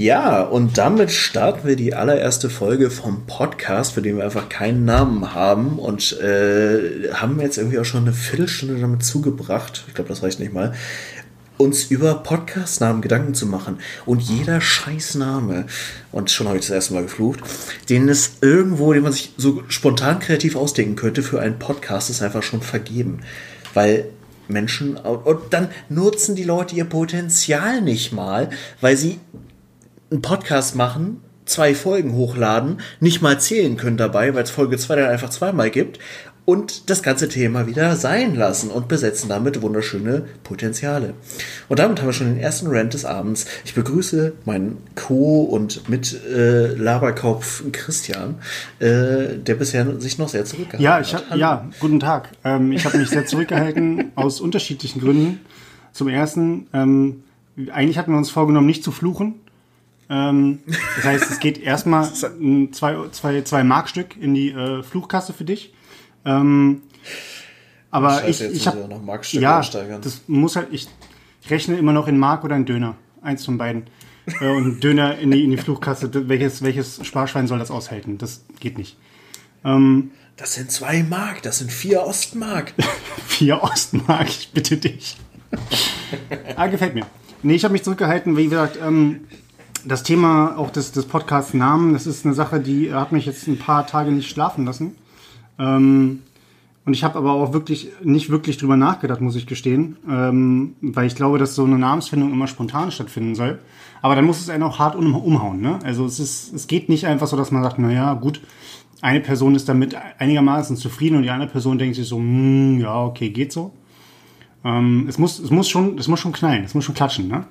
Ja, und damit starten wir die allererste Folge vom Podcast, für den wir einfach keinen Namen haben und äh, haben jetzt irgendwie auch schon eine Viertelstunde damit zugebracht, ich glaube, das reicht nicht mal, uns über Podcast-Namen Gedanken zu machen. Und jeder Scheißname, und schon habe ich das erste Mal geflucht, den es irgendwo, den man sich so spontan kreativ ausdenken könnte für einen Podcast, ist einfach schon vergeben. Weil Menschen, und dann nutzen die Leute ihr Potenzial nicht mal, weil sie einen Podcast machen, zwei Folgen hochladen, nicht mal zählen können dabei, weil es Folge 2 dann einfach zweimal gibt und das ganze Thema wieder sein lassen und besetzen damit wunderschöne Potenziale. Und damit haben wir schon den ersten Rant des Abends. Ich begrüße meinen Co- und mit äh, Laberkopf Christian, äh, der bisher sich noch sehr zurückgehalten ja, ich hat. Ja, guten Tag. Ähm, ich habe mich sehr zurückgehalten aus unterschiedlichen Gründen. Zum ersten, ähm, eigentlich hatten wir uns vorgenommen, nicht zu fluchen. Ähm, das heißt, es geht erstmal zwei, zwei, zwei Markstück in die äh, Fluchkasse für dich. Ähm, aber Scheiße, ich, ich habe ja, das muss halt ich, ich rechne immer noch in Mark oder in Döner, eins von beiden. äh, und Döner in die, in die Fluchkasse, welches welches Sparschwein soll das aushalten? Das geht nicht. Ähm, das sind zwei Mark, das sind vier Ostmark. vier Ostmark, ich bitte dich. ah, gefällt mir. Nee, ich habe mich zurückgehalten, wie gesagt, ähm, das Thema auch des, des Podcasts Namen, das ist eine Sache, die hat mich jetzt ein paar Tage nicht schlafen lassen. Ähm, und ich habe aber auch wirklich nicht wirklich drüber nachgedacht, muss ich gestehen, ähm, weil ich glaube, dass so eine Namensfindung immer spontan stattfinden soll. Aber dann muss es einen auch hart um, umhauen. Ne? Also es ist, es geht nicht einfach so, dass man sagt, na ja, gut, eine Person ist damit einigermaßen zufrieden und die andere Person denkt sich so, hm, ja, okay, geht so. Ähm, es muss, es muss schon, es muss schon knallen, es muss schon klatschen, ne?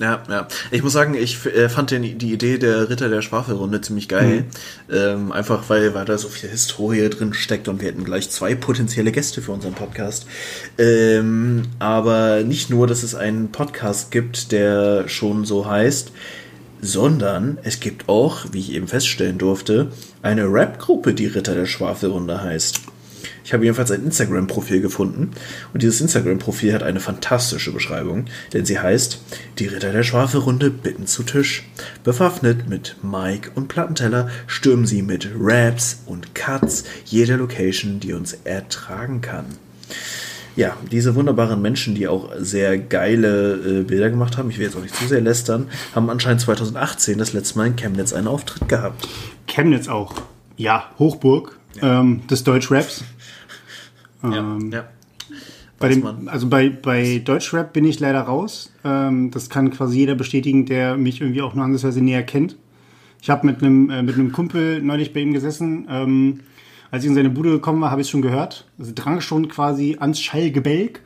Ja, ja. Ich muss sagen, ich äh, fand den, die Idee der Ritter der Schwafelrunde ziemlich geil. Mhm. Ähm, einfach weil, weil da so viel Historie drin steckt und wir hätten gleich zwei potenzielle Gäste für unseren Podcast. Ähm, aber nicht nur, dass es einen Podcast gibt, der schon so heißt, sondern es gibt auch, wie ich eben feststellen durfte, eine Rap-Gruppe, die Ritter der Schwafelrunde heißt. Ich habe jedenfalls ein Instagram-Profil gefunden und dieses Instagram-Profil hat eine fantastische Beschreibung, denn sie heißt Die Ritter der Schwafelrunde bitten zu Tisch. Bewaffnet mit Mike und Plattenteller stürmen sie mit Raps und Cuts jede Location, die uns ertragen kann. Ja, diese wunderbaren Menschen, die auch sehr geile äh, Bilder gemacht haben, ich will jetzt auch nicht zu sehr lästern, haben anscheinend 2018 das letzte Mal in Chemnitz einen Auftritt gehabt. Chemnitz auch. Ja, Hochburg ja. Ähm, des Deutschraps. Ähm, ja, ja. Bei dem, also bei, bei Deutschrap bin ich leider raus. Ähm, das kann quasi jeder bestätigen, der mich irgendwie auch nur andersweise näher kennt. Ich habe mit einem äh, mit einem Kumpel neulich bei ihm gesessen. Ähm, als ich in seine Bude gekommen war, habe ich es schon gehört. Also drang schon quasi ans Schallgebälk.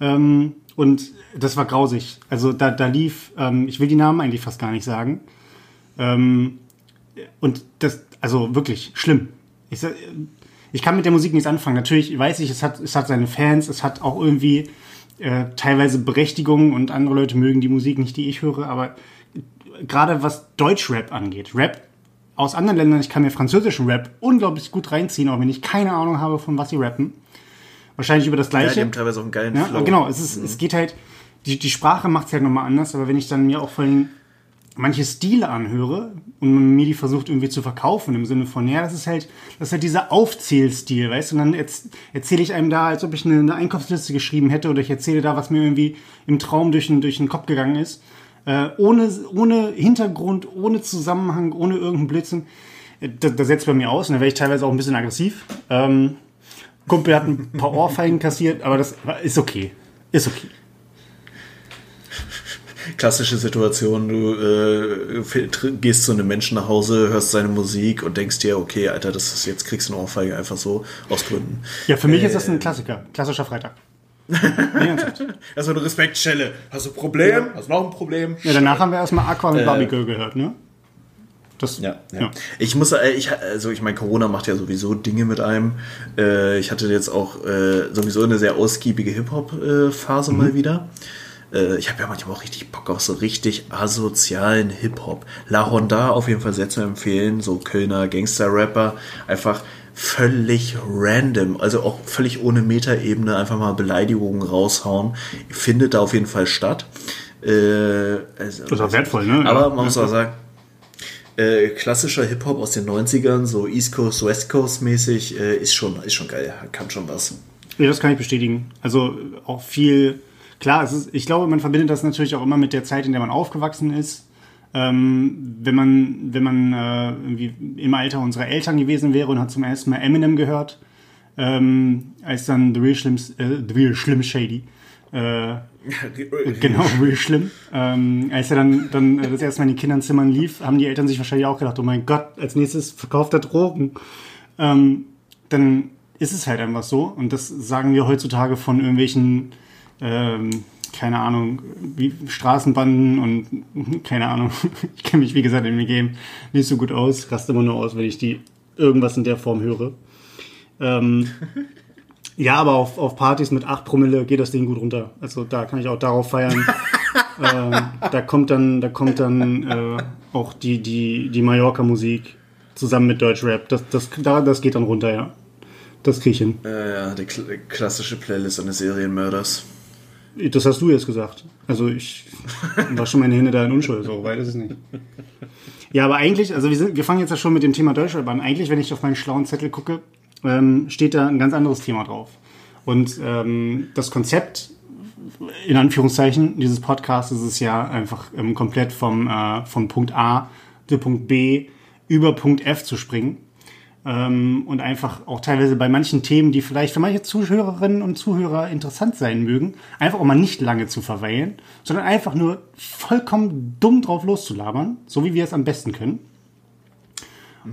Ähm, und das war grausig. Also da, da lief, ähm, ich will die Namen eigentlich fast gar nicht sagen. Ähm, und das, also wirklich schlimm. Ich, ich kann mit der Musik nichts anfangen. Natürlich weiß ich, es hat, es hat seine Fans, es hat auch irgendwie äh, teilweise Berechtigung und andere Leute mögen die Musik nicht, die ich höre, aber gerade was Deutschrap angeht, Rap aus anderen Ländern, ich kann mir französischen Rap unglaublich gut reinziehen, auch wenn ich keine Ahnung habe, von was sie rappen. Wahrscheinlich über das Gleiche. Ja, die haben teilweise auch einen geilen ja, Flow. Genau, es, ist, mhm. es geht halt, die, die Sprache macht es halt nochmal anders, aber wenn ich dann mir auch von manche Stile anhöre und mir die versucht irgendwie zu verkaufen im Sinne von, ja, das ist halt, das ist halt dieser Aufzählstil, weißt du, und dann erzähle ich einem da, als ob ich eine, eine, Einkaufsliste geschrieben hätte oder ich erzähle da, was mir irgendwie im Traum durch den, durch den Kopf gegangen ist, äh, ohne, ohne Hintergrund, ohne Zusammenhang, ohne irgendeinen Blitzen. Das, das setzt bei mir aus und dann werde ich teilweise auch ein bisschen aggressiv. Ähm, Kumpel hat ein paar Ohrfeigen kassiert, aber das ist okay. Ist okay klassische Situation, du äh, gehst zu einem Menschen nach Hause, hörst seine Musik und denkst dir, okay, Alter, das ist jetzt kriegst du eine Ohrfeige einfach so aus Gründen. Ja, für mich äh, ist das ein Klassiker, klassischer Freitag. erstmal eine Respektstelle. Hast du ein Problem? Ja. Hast du noch ein Problem? Ja, danach haben wir erstmal Aqua mit äh, Barbie Girl gehört, ne? Das, ja, ja, ja. Ich muss, äh, ich, also ich meine, Corona macht ja sowieso Dinge mit einem. Äh, ich hatte jetzt auch äh, sowieso eine sehr ausgiebige Hip-Hop-Phase mhm. mal wieder. Äh, ich habe ja manchmal auch richtig Bock auf so richtig asozialen Hip-Hop. La Honda auf jeden Fall sehr zu empfehlen, so Kölner Gangster-Rapper, einfach völlig random, also auch völlig ohne Metaebene einfach mal Beleidigungen raushauen, findet da auf jeden Fall statt. Äh, also, das ist auch wertvoll, ne? Aber Ja. man muss auch sagen, äh, klassischer Hip-Hop aus den 90ern, so East Coast, West Coast mäßig, äh, ist, schon, ist schon geil, kann schon was. Ja, das kann ich bestätigen. Also auch viel, klar, es ist, ich glaube, man verbindet das natürlich auch immer mit der Zeit, in der man aufgewachsen ist. Ähm, wenn man, wenn man äh, irgendwie im Alter unserer Eltern gewesen wäre und hat zum ersten Mal Eminem gehört, ähm, als dann The Real Slim, äh, The Real Slim Shady, äh, genau, Real Schlimm, ähm, als er dann, dann äh, das erste Mal in den Kinderzimmern lief, haben die Eltern sich wahrscheinlich auch gedacht, oh mein Gott, als nächstes verkauft er Drogen. Ähm, dann ist es halt einfach so. Und das sagen wir heutzutage von irgendwelchen, ähm, keine Ahnung, wie Straßenbanden und keine Ahnung. Ich kenne mich, wie gesagt, in dem Game nicht so gut aus. Raste immer nur aus, wenn ich die irgendwas in der Form höre. Ähm, ja, aber auf, auf Partys mit 8 Promille geht das Ding gut runter. Also da kann ich auch darauf feiern. ähm, da kommt dann, da kommt dann äh, auch die, die, die Mallorca-Musik zusammen mit Deutschrap. Das, das, da, das geht dann runter, ja. Das krieg ich hin. Äh, ja, die kl klassische Playlist eines Serienmörders. Das hast du jetzt gesagt. Also ich war schon meine Hände da in Unschuld, so weit ist es nicht. Ja, aber eigentlich, also wir, sind, wir fangen jetzt ja schon mit dem Thema Deutschrap an. Eigentlich, wenn ich auf meinen schlauen Zettel gucke, ähm, steht da ein ganz anderes Thema drauf. Und ähm, das Konzept, in Anführungszeichen, dieses Podcasts ist es ja einfach ähm, komplett vom, äh, von Punkt A zu Punkt B über Punkt F zu springen. Ähm, und einfach auch teilweise bei manchen Themen, die vielleicht für manche Zuhörerinnen und Zuhörer interessant sein mögen, einfach auch mal nicht lange zu verweilen, sondern einfach nur vollkommen dumm drauf loszulabern, so wie wir es am besten können.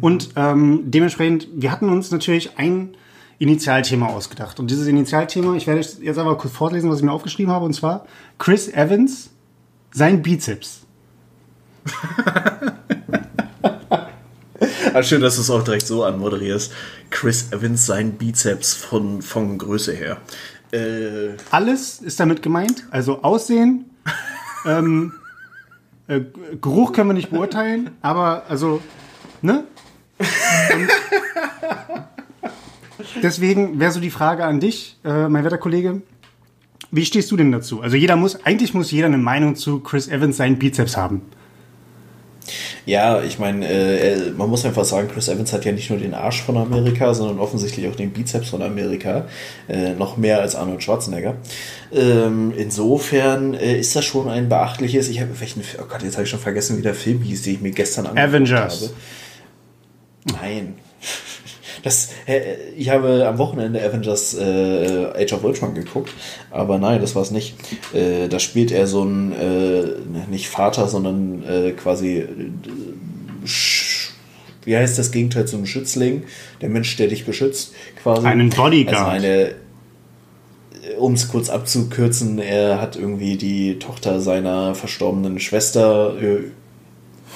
Und ähm, dementsprechend, wir hatten uns natürlich ein Initialthema ausgedacht. Und dieses Initialthema, ich werde jetzt aber kurz vorlesen, was ich mir aufgeschrieben habe, und zwar Chris Evans, sein Bizeps. Ah, schön, dass du es auch direkt so anmoderierst. Chris Evans, sein Bizeps von, von Größe her. Äh, Alles ist damit gemeint, also Aussehen, ähm, äh, Geruch können wir nicht beurteilen, aber also, ne? Deswegen wäre so die Frage an dich, äh, mein werter Kollege, wie stehst du denn dazu? Also jeder muss, eigentlich muss jeder eine Meinung zu Chris Evans seinen Bizeps haben. Ja, ich meine, äh, man muss einfach sagen, Chris Evans hat ja nicht nur den Arsch von Amerika, sondern offensichtlich auch den Bizeps von Amerika. Äh, noch mehr als Arnold Schwarzenegger. Ähm, insofern äh, ist das schon ein beachtliches. Ich habe welchen, oh Gott, jetzt habe ich schon vergessen, wie der Film hieß, den ich mir gestern Avengers. habe. Nein. Das, äh, ich habe am Wochenende Avengers äh, Age of Ultron geguckt, aber nein, das war es nicht. Äh, da spielt er so ein, äh, nicht Vater, sondern äh, quasi, äh, wie heißt das Gegenteil zum Schützling? Der Mensch, der dich beschützt, quasi. Einen Bodyguard. Also eine, um es kurz abzukürzen, er hat irgendwie die Tochter seiner verstorbenen Schwester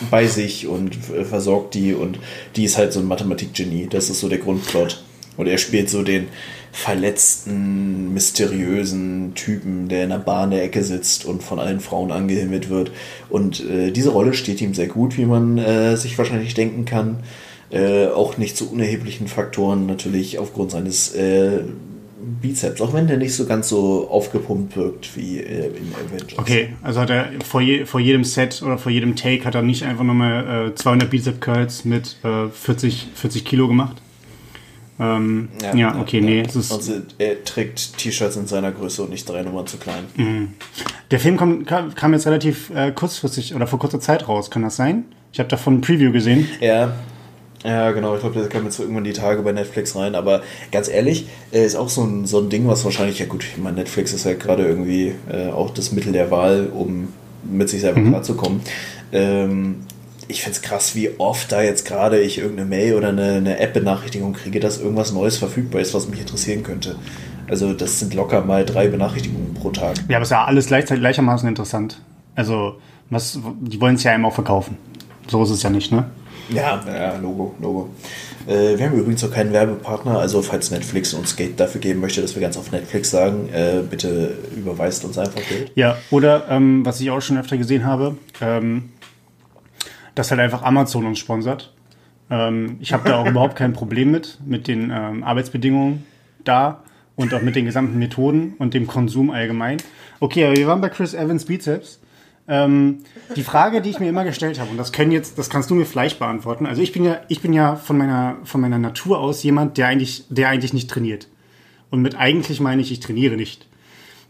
bei sich und äh, versorgt die und die ist halt so ein Mathematikgenie. Das ist so der Grundplot. Und er spielt so den verletzten, mysteriösen Typen, der in der Bar in der Ecke sitzt und von allen Frauen angehimmelt wird. Und äh, diese Rolle steht ihm sehr gut, wie man äh, sich wahrscheinlich denken kann. Äh, auch nicht zu unerheblichen Faktoren natürlich aufgrund seines äh, Bizeps, auch wenn der nicht so ganz so aufgepumpt wirkt wie äh, in Avengers. Okay, also hat er vor, je, vor jedem Set oder vor jedem Take hat er nicht einfach nochmal äh, 200 Bizep Curls mit äh, 40, 40 Kilo gemacht? Ähm, ja, okay, nee. Es ist, also er trägt T-Shirts in seiner Größe und nicht drei Nummern zu klein. der Film kam, kam, kam jetzt relativ äh, kurzfristig oder vor kurzer Zeit raus, kann das sein? Ich habe davon ein Preview gesehen. Ja, ja, genau. Ich glaube, der kam jetzt irgendwann die Tage bei Netflix rein. Aber ganz ehrlich, äh, ist auch so ein, so ein Ding, was wahrscheinlich, ja gut, ich meine, Netflix ist ja gerade irgendwie äh, auch das Mittel der Wahl, um mit sich selber klarzukommen. Ähm, ich finde es krass, wie oft da jetzt gerade ich irgendeine Mail oder eine, eine App-Benachrichtigung kriege, dass irgendwas Neues verfügbar ist, was mich interessieren könnte. Also das sind locker mal drei Benachrichtigungen pro Tag. Ja, aber es ist ja alles gleichzeitig gleichermaßen interessant. Also, was, die wollen es ja einem auch verkaufen. So ist es ja nicht, ne? Ja, ja, Logo, Logo. Äh, wir haben übrigens noch keinen Werbepartner, also falls Netflix uns Geld dafür geben möchte, dass wir ganz auf Netflix sagen, äh, bitte überweist uns einfach Geld. Ja, oder ähm, was ich auch schon öfter gesehen habe, ähm, dass halt einfach Amazon uns sponsert. Ähm, ich habe da auch überhaupt kein Problem mit, mit den ähm, Arbeitsbedingungen da und auch mit den gesamten Methoden und dem Konsum allgemein. Okay, aber wir waren bei Chris Evans Bizeps. Ähm, die Frage, die ich mir immer gestellt habe, und das können jetzt, das kannst du mir vielleicht beantworten. Also ich bin ja, ich bin ja von meiner, von meiner Natur aus jemand, der eigentlich, der eigentlich nicht trainiert. Und mit eigentlich meine ich, ich trainiere nicht.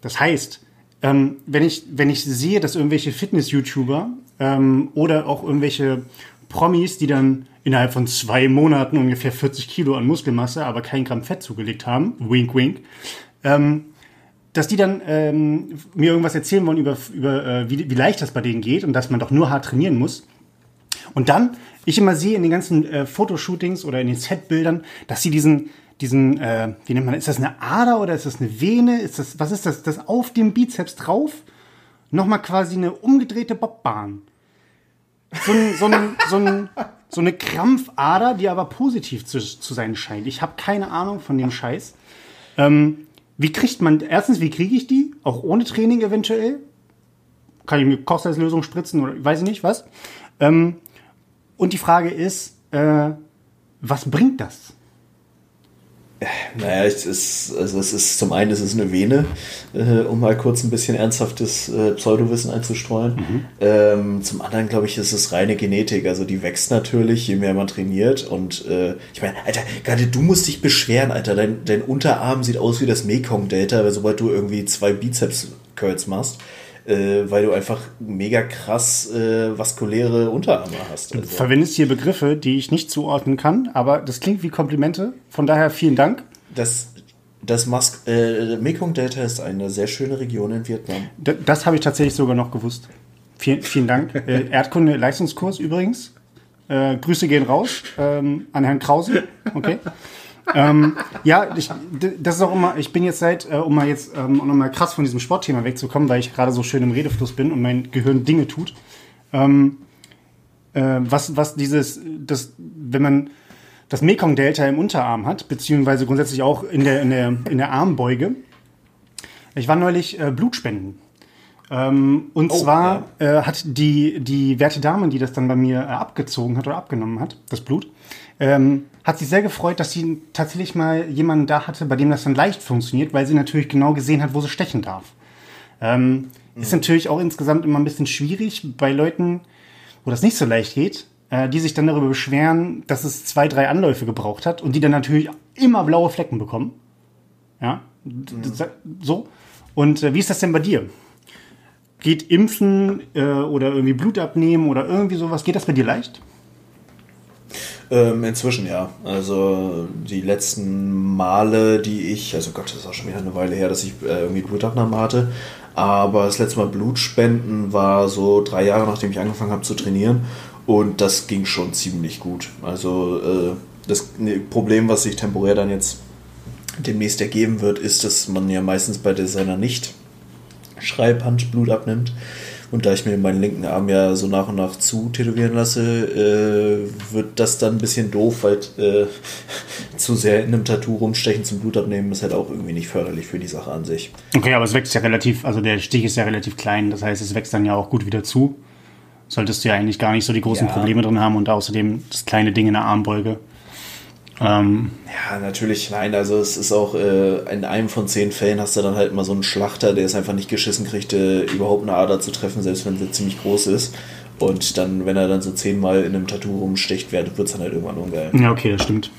Das heißt, ähm, wenn ich, wenn ich sehe, dass irgendwelche Fitness-YouTuber ähm, oder auch irgendwelche Promis, die dann innerhalb von zwei Monaten ungefähr 40 Kilo an Muskelmasse, aber kein Gramm Fett zugelegt haben, wink, wink, ähm, dass die dann ähm, mir irgendwas erzählen wollen über, über äh, wie, wie leicht das bei denen geht und dass man doch nur hart trainieren muss. Und dann, ich immer sehe in den ganzen äh, Fotoshootings oder in den Setbildern, dass sie diesen, diesen, äh, wie nennt man, ist das eine Ader oder ist das eine Vene? Ist das, was ist das? Das auf dem Bizeps drauf? Nochmal quasi eine umgedrehte Bobbahn. So, ein, so, ein, so, ein, so eine Krampfader, die aber positiv zu, zu sein scheint. Ich habe keine Ahnung von dem Scheiß. Ähm, wie kriegt man, erstens, wie kriege ich die? Auch ohne Training eventuell? Kann ich mir Kochsalzlösung spritzen oder weiß ich nicht, was? Ähm, und die Frage ist, äh, was bringt das? Naja, es ist, also es ist zum einen, es ist eine Vene, äh, um mal kurz ein bisschen ernsthaftes äh, Pseudowissen einzustreuen. Mhm. Ähm, zum anderen, glaube ich, ist es reine Genetik. Also die wächst natürlich, je mehr man trainiert. Und äh, ich meine, Alter, gerade du musst dich beschweren, Alter. Dein, dein Unterarm sieht aus wie das Mekong-Delta, sobald du irgendwie zwei Bizeps-Curls machst äh, weil du einfach mega krass äh, vaskuläre Unterarme hast. Also. Du verwendest hier Begriffe, die ich nicht zuordnen kann, aber das klingt wie Komplimente. Von daher vielen Dank. Das, das Mas äh, Mekong Delta ist eine sehr schöne Region in Vietnam. D das habe ich tatsächlich sogar noch gewusst. Vielen, vielen Dank. äh, Erdkunde Leistungskurs übrigens. Äh, Grüße gehen raus ähm, an Herrn Krause. Okay ähm, ja, ich, das ist auch immer, ich bin jetzt seit, äh, um mal jetzt, ähm, um mal krass von diesem Sportthema wegzukommen, weil ich gerade so schön im Redefluss bin und mein Gehirn Dinge tut. Ähm, äh, was, was dieses, das, wenn man das Mekong-Delta im Unterarm hat, beziehungsweise grundsätzlich auch in der, in der, in der Armbeuge. Ich war neulich äh, Blutspenden. Ähm, und oh, zwar ja. äh, hat die, die werte Dame, die das dann bei mir äh, abgezogen hat oder abgenommen hat, das Blut, ähm, hat sich sehr gefreut, dass sie tatsächlich mal jemanden da hatte, bei dem das dann leicht funktioniert, weil sie natürlich genau gesehen hat, wo sie stechen darf. Ähm, mhm. Ist natürlich auch insgesamt immer ein bisschen schwierig bei Leuten, wo das nicht so leicht geht, äh, die sich dann darüber beschweren, dass es zwei, drei Anläufe gebraucht hat und die dann natürlich immer blaue Flecken bekommen. Ja, mhm. so. Und äh, wie ist das denn bei dir? Geht Impfen äh, oder irgendwie Blut abnehmen oder irgendwie sowas, geht das bei dir leicht? Ähm, inzwischen ja. Also die letzten Male, die ich, also Gott, das ist auch schon wieder eine Weile her, dass ich äh, irgendwie Blutabnahme hatte. Aber das letzte Mal Blutspenden war so drei Jahre, nachdem ich angefangen habe zu trainieren. Und das ging schon ziemlich gut. Also äh, das ne, Problem, was sich temporär dann jetzt demnächst ergeben wird, ist, dass man ja meistens bei seiner nicht Schreibhand Blut abnimmt. Und da ich mir meinen linken Arm ja so nach und nach zu tätowieren lasse, äh, wird das dann ein bisschen doof, weil äh, zu sehr in einem Tattoo rumstechen zum Blut abnehmen ist halt auch irgendwie nicht förderlich für die Sache an sich. Okay, aber es wächst ja relativ, also der Stich ist ja relativ klein, das heißt, es wächst dann ja auch gut wieder zu. Solltest du ja eigentlich gar nicht so die großen ja. Probleme drin haben und außerdem das kleine Ding in der Armbeuge. Ähm, ja, natürlich, nein, also es ist auch, äh, in einem von zehn Fällen hast du dann halt mal so einen Schlachter, der es einfach nicht geschissen kriegt, äh, überhaupt eine Ader zu treffen, selbst wenn sie ziemlich groß ist. Und dann, wenn er dann so zehnmal in einem Tattoo rumsticht, wird es dann halt irgendwann ungeil. Ja, okay, das stimmt.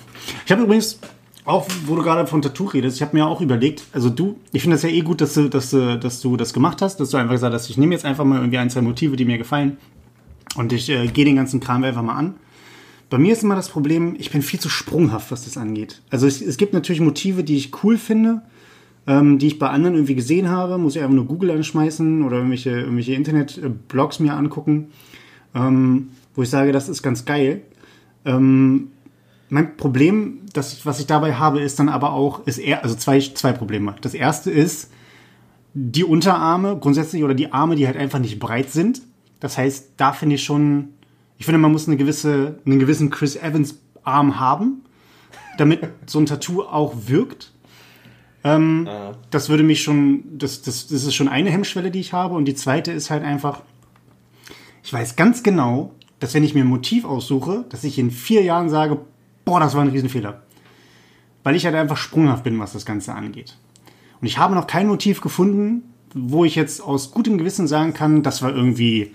Ich habe übrigens, auch wo du gerade von Tattoo redest, ich habe mir auch überlegt, also du, ich finde das ja eh gut, dass du, dass, du, dass du das gemacht hast, dass du einfach gesagt hast, ich nehme jetzt einfach mal irgendwie ein, zwei Motive, die mir gefallen und ich äh, gehe den ganzen Kram einfach mal an. Bei mir ist immer das Problem, ich bin viel zu sprunghaft, was das angeht. Also es, es gibt natürlich Motive, die ich cool finde, ähm, die ich bei anderen irgendwie gesehen habe. Muss ich einfach nur Google anschmeißen oder irgendwelche, irgendwelche Internet-Blogs mir angucken, ähm, wo ich sage, das ist ganz geil. Ähm, mein Problem, das, was ich dabei habe, ist dann aber auch, ist eher, also zwei, zwei Probleme. Das erste ist, die Unterarme grundsätzlich oder die Arme, die halt einfach nicht breit sind. Das heißt, da finde ich schon, ich finde, man muss eine gewisse, einen gewissen Chris Evans Arm haben, damit so ein Tattoo auch wirkt. Ähm, ah. Das würde mich schon, das, das, das ist schon eine Hemmschwelle, die ich habe. Und die zweite ist halt einfach, ich weiß ganz genau, dass wenn ich mir ein Motiv aussuche, dass ich in vier Jahren sage, boah, das war ein Riesenfehler. Weil ich halt einfach sprunghaft bin, was das Ganze angeht. Und ich habe noch kein Motiv gefunden, wo ich jetzt aus gutem Gewissen sagen kann, das war irgendwie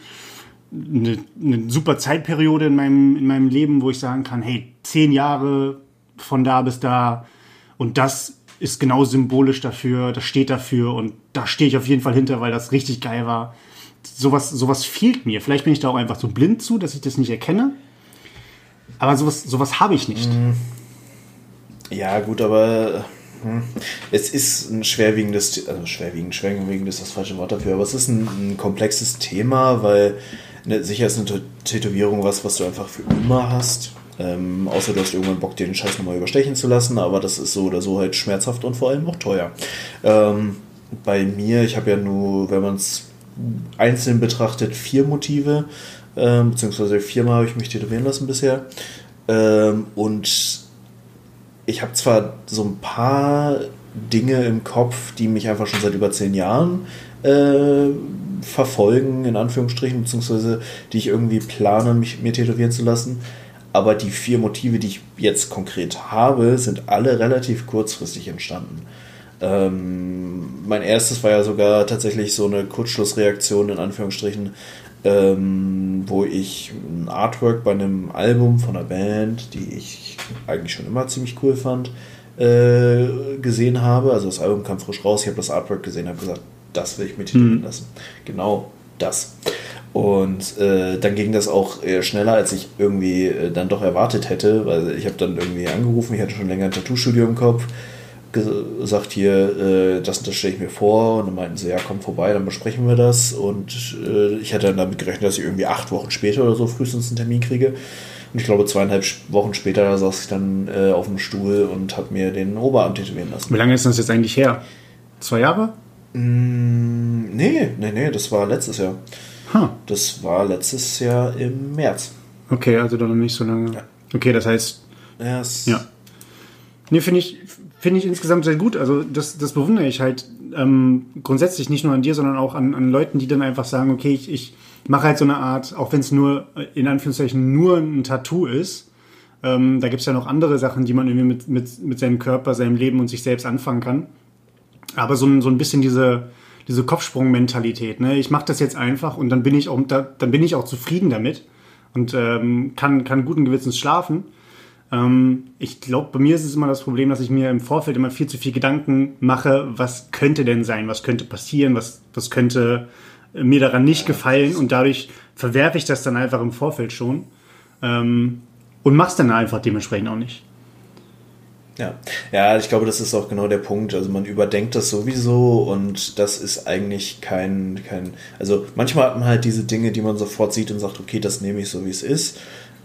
eine, eine super Zeitperiode in meinem, in meinem Leben, wo ich sagen kann, hey, zehn Jahre von da bis da und das ist genau symbolisch dafür, das steht dafür und da stehe ich auf jeden Fall hinter, weil das richtig geil war. Sowas, sowas fehlt mir. Vielleicht bin ich da auch einfach so blind zu, dass ich das nicht erkenne. Aber sowas, sowas habe ich nicht. Mhm. Ja, gut, aber hm, es ist ein schwerwiegendes, also schwerwiegend, schwerwiegend ist das falsche Wort dafür, aber es ist ein, ein komplexes Thema, weil ne, sicher ist eine Tätowierung was, was du einfach für immer hast. Ähm, außer du hast irgendwann Bock, den Scheiß nochmal überstechen zu lassen, aber das ist so oder so halt schmerzhaft und vor allem auch teuer. Ähm, bei mir, ich habe ja nur, wenn man es einzeln betrachtet, vier Motive, ähm, beziehungsweise viermal habe ich mich tätowieren lassen bisher. Ähm, und ich habe zwar so ein paar Dinge im Kopf, die mich einfach schon seit über zehn Jahren äh, verfolgen, in Anführungsstrichen, beziehungsweise die ich irgendwie plane, mich mir tätowieren zu lassen. Aber die vier Motive, die ich jetzt konkret habe, sind alle relativ kurzfristig entstanden. Ähm, mein erstes war ja sogar tatsächlich so eine Kurzschlussreaktion in Anführungsstrichen, ähm, wo ich ein Artwork bei einem Album von einer Band, die ich eigentlich schon immer ziemlich cool fand, äh, gesehen habe. Also das Album kam frisch raus, ich habe das Artwork gesehen, habe gesagt, das will ich mir titulieren mhm. lassen. Genau das. Und äh, dann ging das auch schneller, als ich irgendwie äh, dann doch erwartet hätte, weil ich habe dann irgendwie angerufen, ich hatte schon länger ein Tattoo-Studio im Kopf, gesagt hier, äh, das das stelle ich mir vor und dann meinten sie, ja komm vorbei, dann besprechen wir das und äh, ich hatte dann damit gerechnet, dass ich irgendwie acht Wochen später oder so frühestens einen Termin kriege und ich glaube zweieinhalb Wochen später saß ich dann äh, auf dem Stuhl und habe mir den Oberarm tätowieren lassen. Wie lange ist das jetzt eigentlich her? Zwei Jahre? Mm, nee, nee, nee, das war letztes Jahr. Huh. Das war letztes Jahr im März. Okay, also dann noch nicht so lange. Ja. Okay, das heißt. Yes. Ja. Nee, finde ich, finde ich insgesamt sehr gut. Also das, das bewundere ich halt ähm, grundsätzlich nicht nur an dir, sondern auch an, an Leuten, die dann einfach sagen, okay, ich, ich mache halt so eine Art, auch wenn es nur, äh, in Anführungszeichen, nur ein Tattoo ist. Ähm, da gibt es ja noch andere Sachen, die man irgendwie mit, mit, mit seinem Körper, seinem Leben und sich selbst anfangen kann. Aber so, ein so ein bisschen diese, diese Kopfsprung-Mentalität. Ne? Ich mache das jetzt einfach und dann bin ich auch, da, dann bin ich auch zufrieden damit und ähm, kann, kann guten Gewissens schlafen. Ähm, ich glaube, bei mir ist es immer das Problem, dass ich mir im Vorfeld immer viel zu viel Gedanken mache, was könnte denn sein, was könnte passieren, was, was könnte mir daran nicht gefallen und dadurch verwerfe ich das dann einfach im Vorfeld schon ähm, und mach's dann einfach dementsprechend auch nicht. Ja. ja, ich glaube, das ist auch genau der Punkt. Also man überdenkt das sowieso und das ist eigentlich kein, kein, also manchmal hat man halt diese Dinge, die man sofort sieht und sagt, okay, das nehme ich so, wie es ist.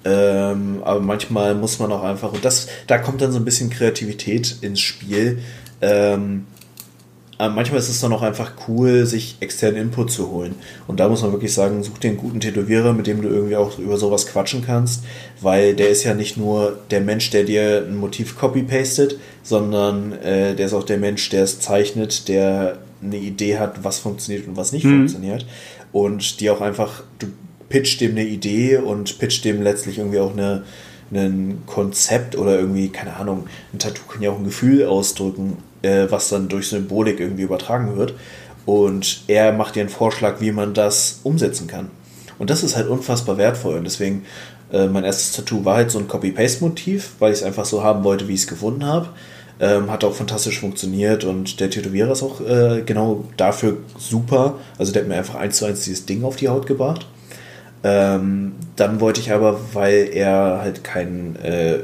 Ähm, aber manchmal muss man auch einfach, und das, da kommt dann so ein bisschen Kreativität ins Spiel. Ähm, manchmal ist es dann auch einfach cool, sich externen Input zu holen. Und da muss man wirklich sagen, such dir einen guten Tätowierer, mit dem du irgendwie auch über sowas quatschen kannst, weil der ist ja nicht nur der Mensch, der dir ein Motiv copy-pastet, sondern äh, der ist auch der Mensch, der es zeichnet, der eine Idee hat, was funktioniert und was nicht mhm. funktioniert. Und die auch einfach, du pitcht dem eine Idee und pitcht dem letztlich irgendwie auch eine, ein Konzept oder irgendwie, keine Ahnung, ein Tattoo kann ja auch ein Gefühl ausdrücken, äh, was dann durch Symbolik irgendwie übertragen wird. Und er macht dir einen Vorschlag, wie man das umsetzen kann. Und das ist halt unfassbar wertvoll. Und deswegen, äh, mein erstes Tattoo war halt so ein Copy-Paste-Motiv, weil ich es einfach so haben wollte, wie ich es gefunden habe. Ähm, hat auch fantastisch funktioniert und der Tätowierer ist auch äh, genau dafür super. Also der hat mir einfach eins zu eins dieses Ding auf die Haut gebracht. Ähm, dann wollte ich aber, weil er halt kein, äh,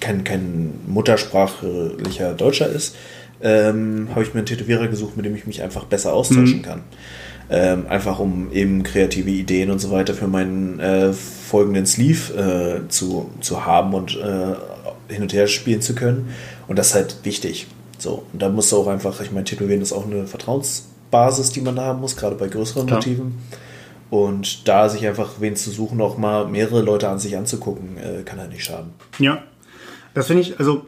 kein, kein muttersprachlicher Deutscher ist, ähm, habe ich mir einen Tätowierer gesucht, mit dem ich mich einfach besser austauschen mhm. kann. Ähm, einfach um eben kreative Ideen und so weiter für meinen äh, folgenden Sleeve äh, zu, zu haben und äh, hin und her spielen zu können. Und das ist halt wichtig. So, und da muss auch einfach, ich meine, Tätowieren ist auch eine Vertrauensbasis, die man haben muss, gerade bei größeren Klar. Motiven. Und da sich einfach wen zu suchen, auch mal mehrere Leute an sich anzugucken, äh, kann halt nicht schaden. Ja, das finde ich, also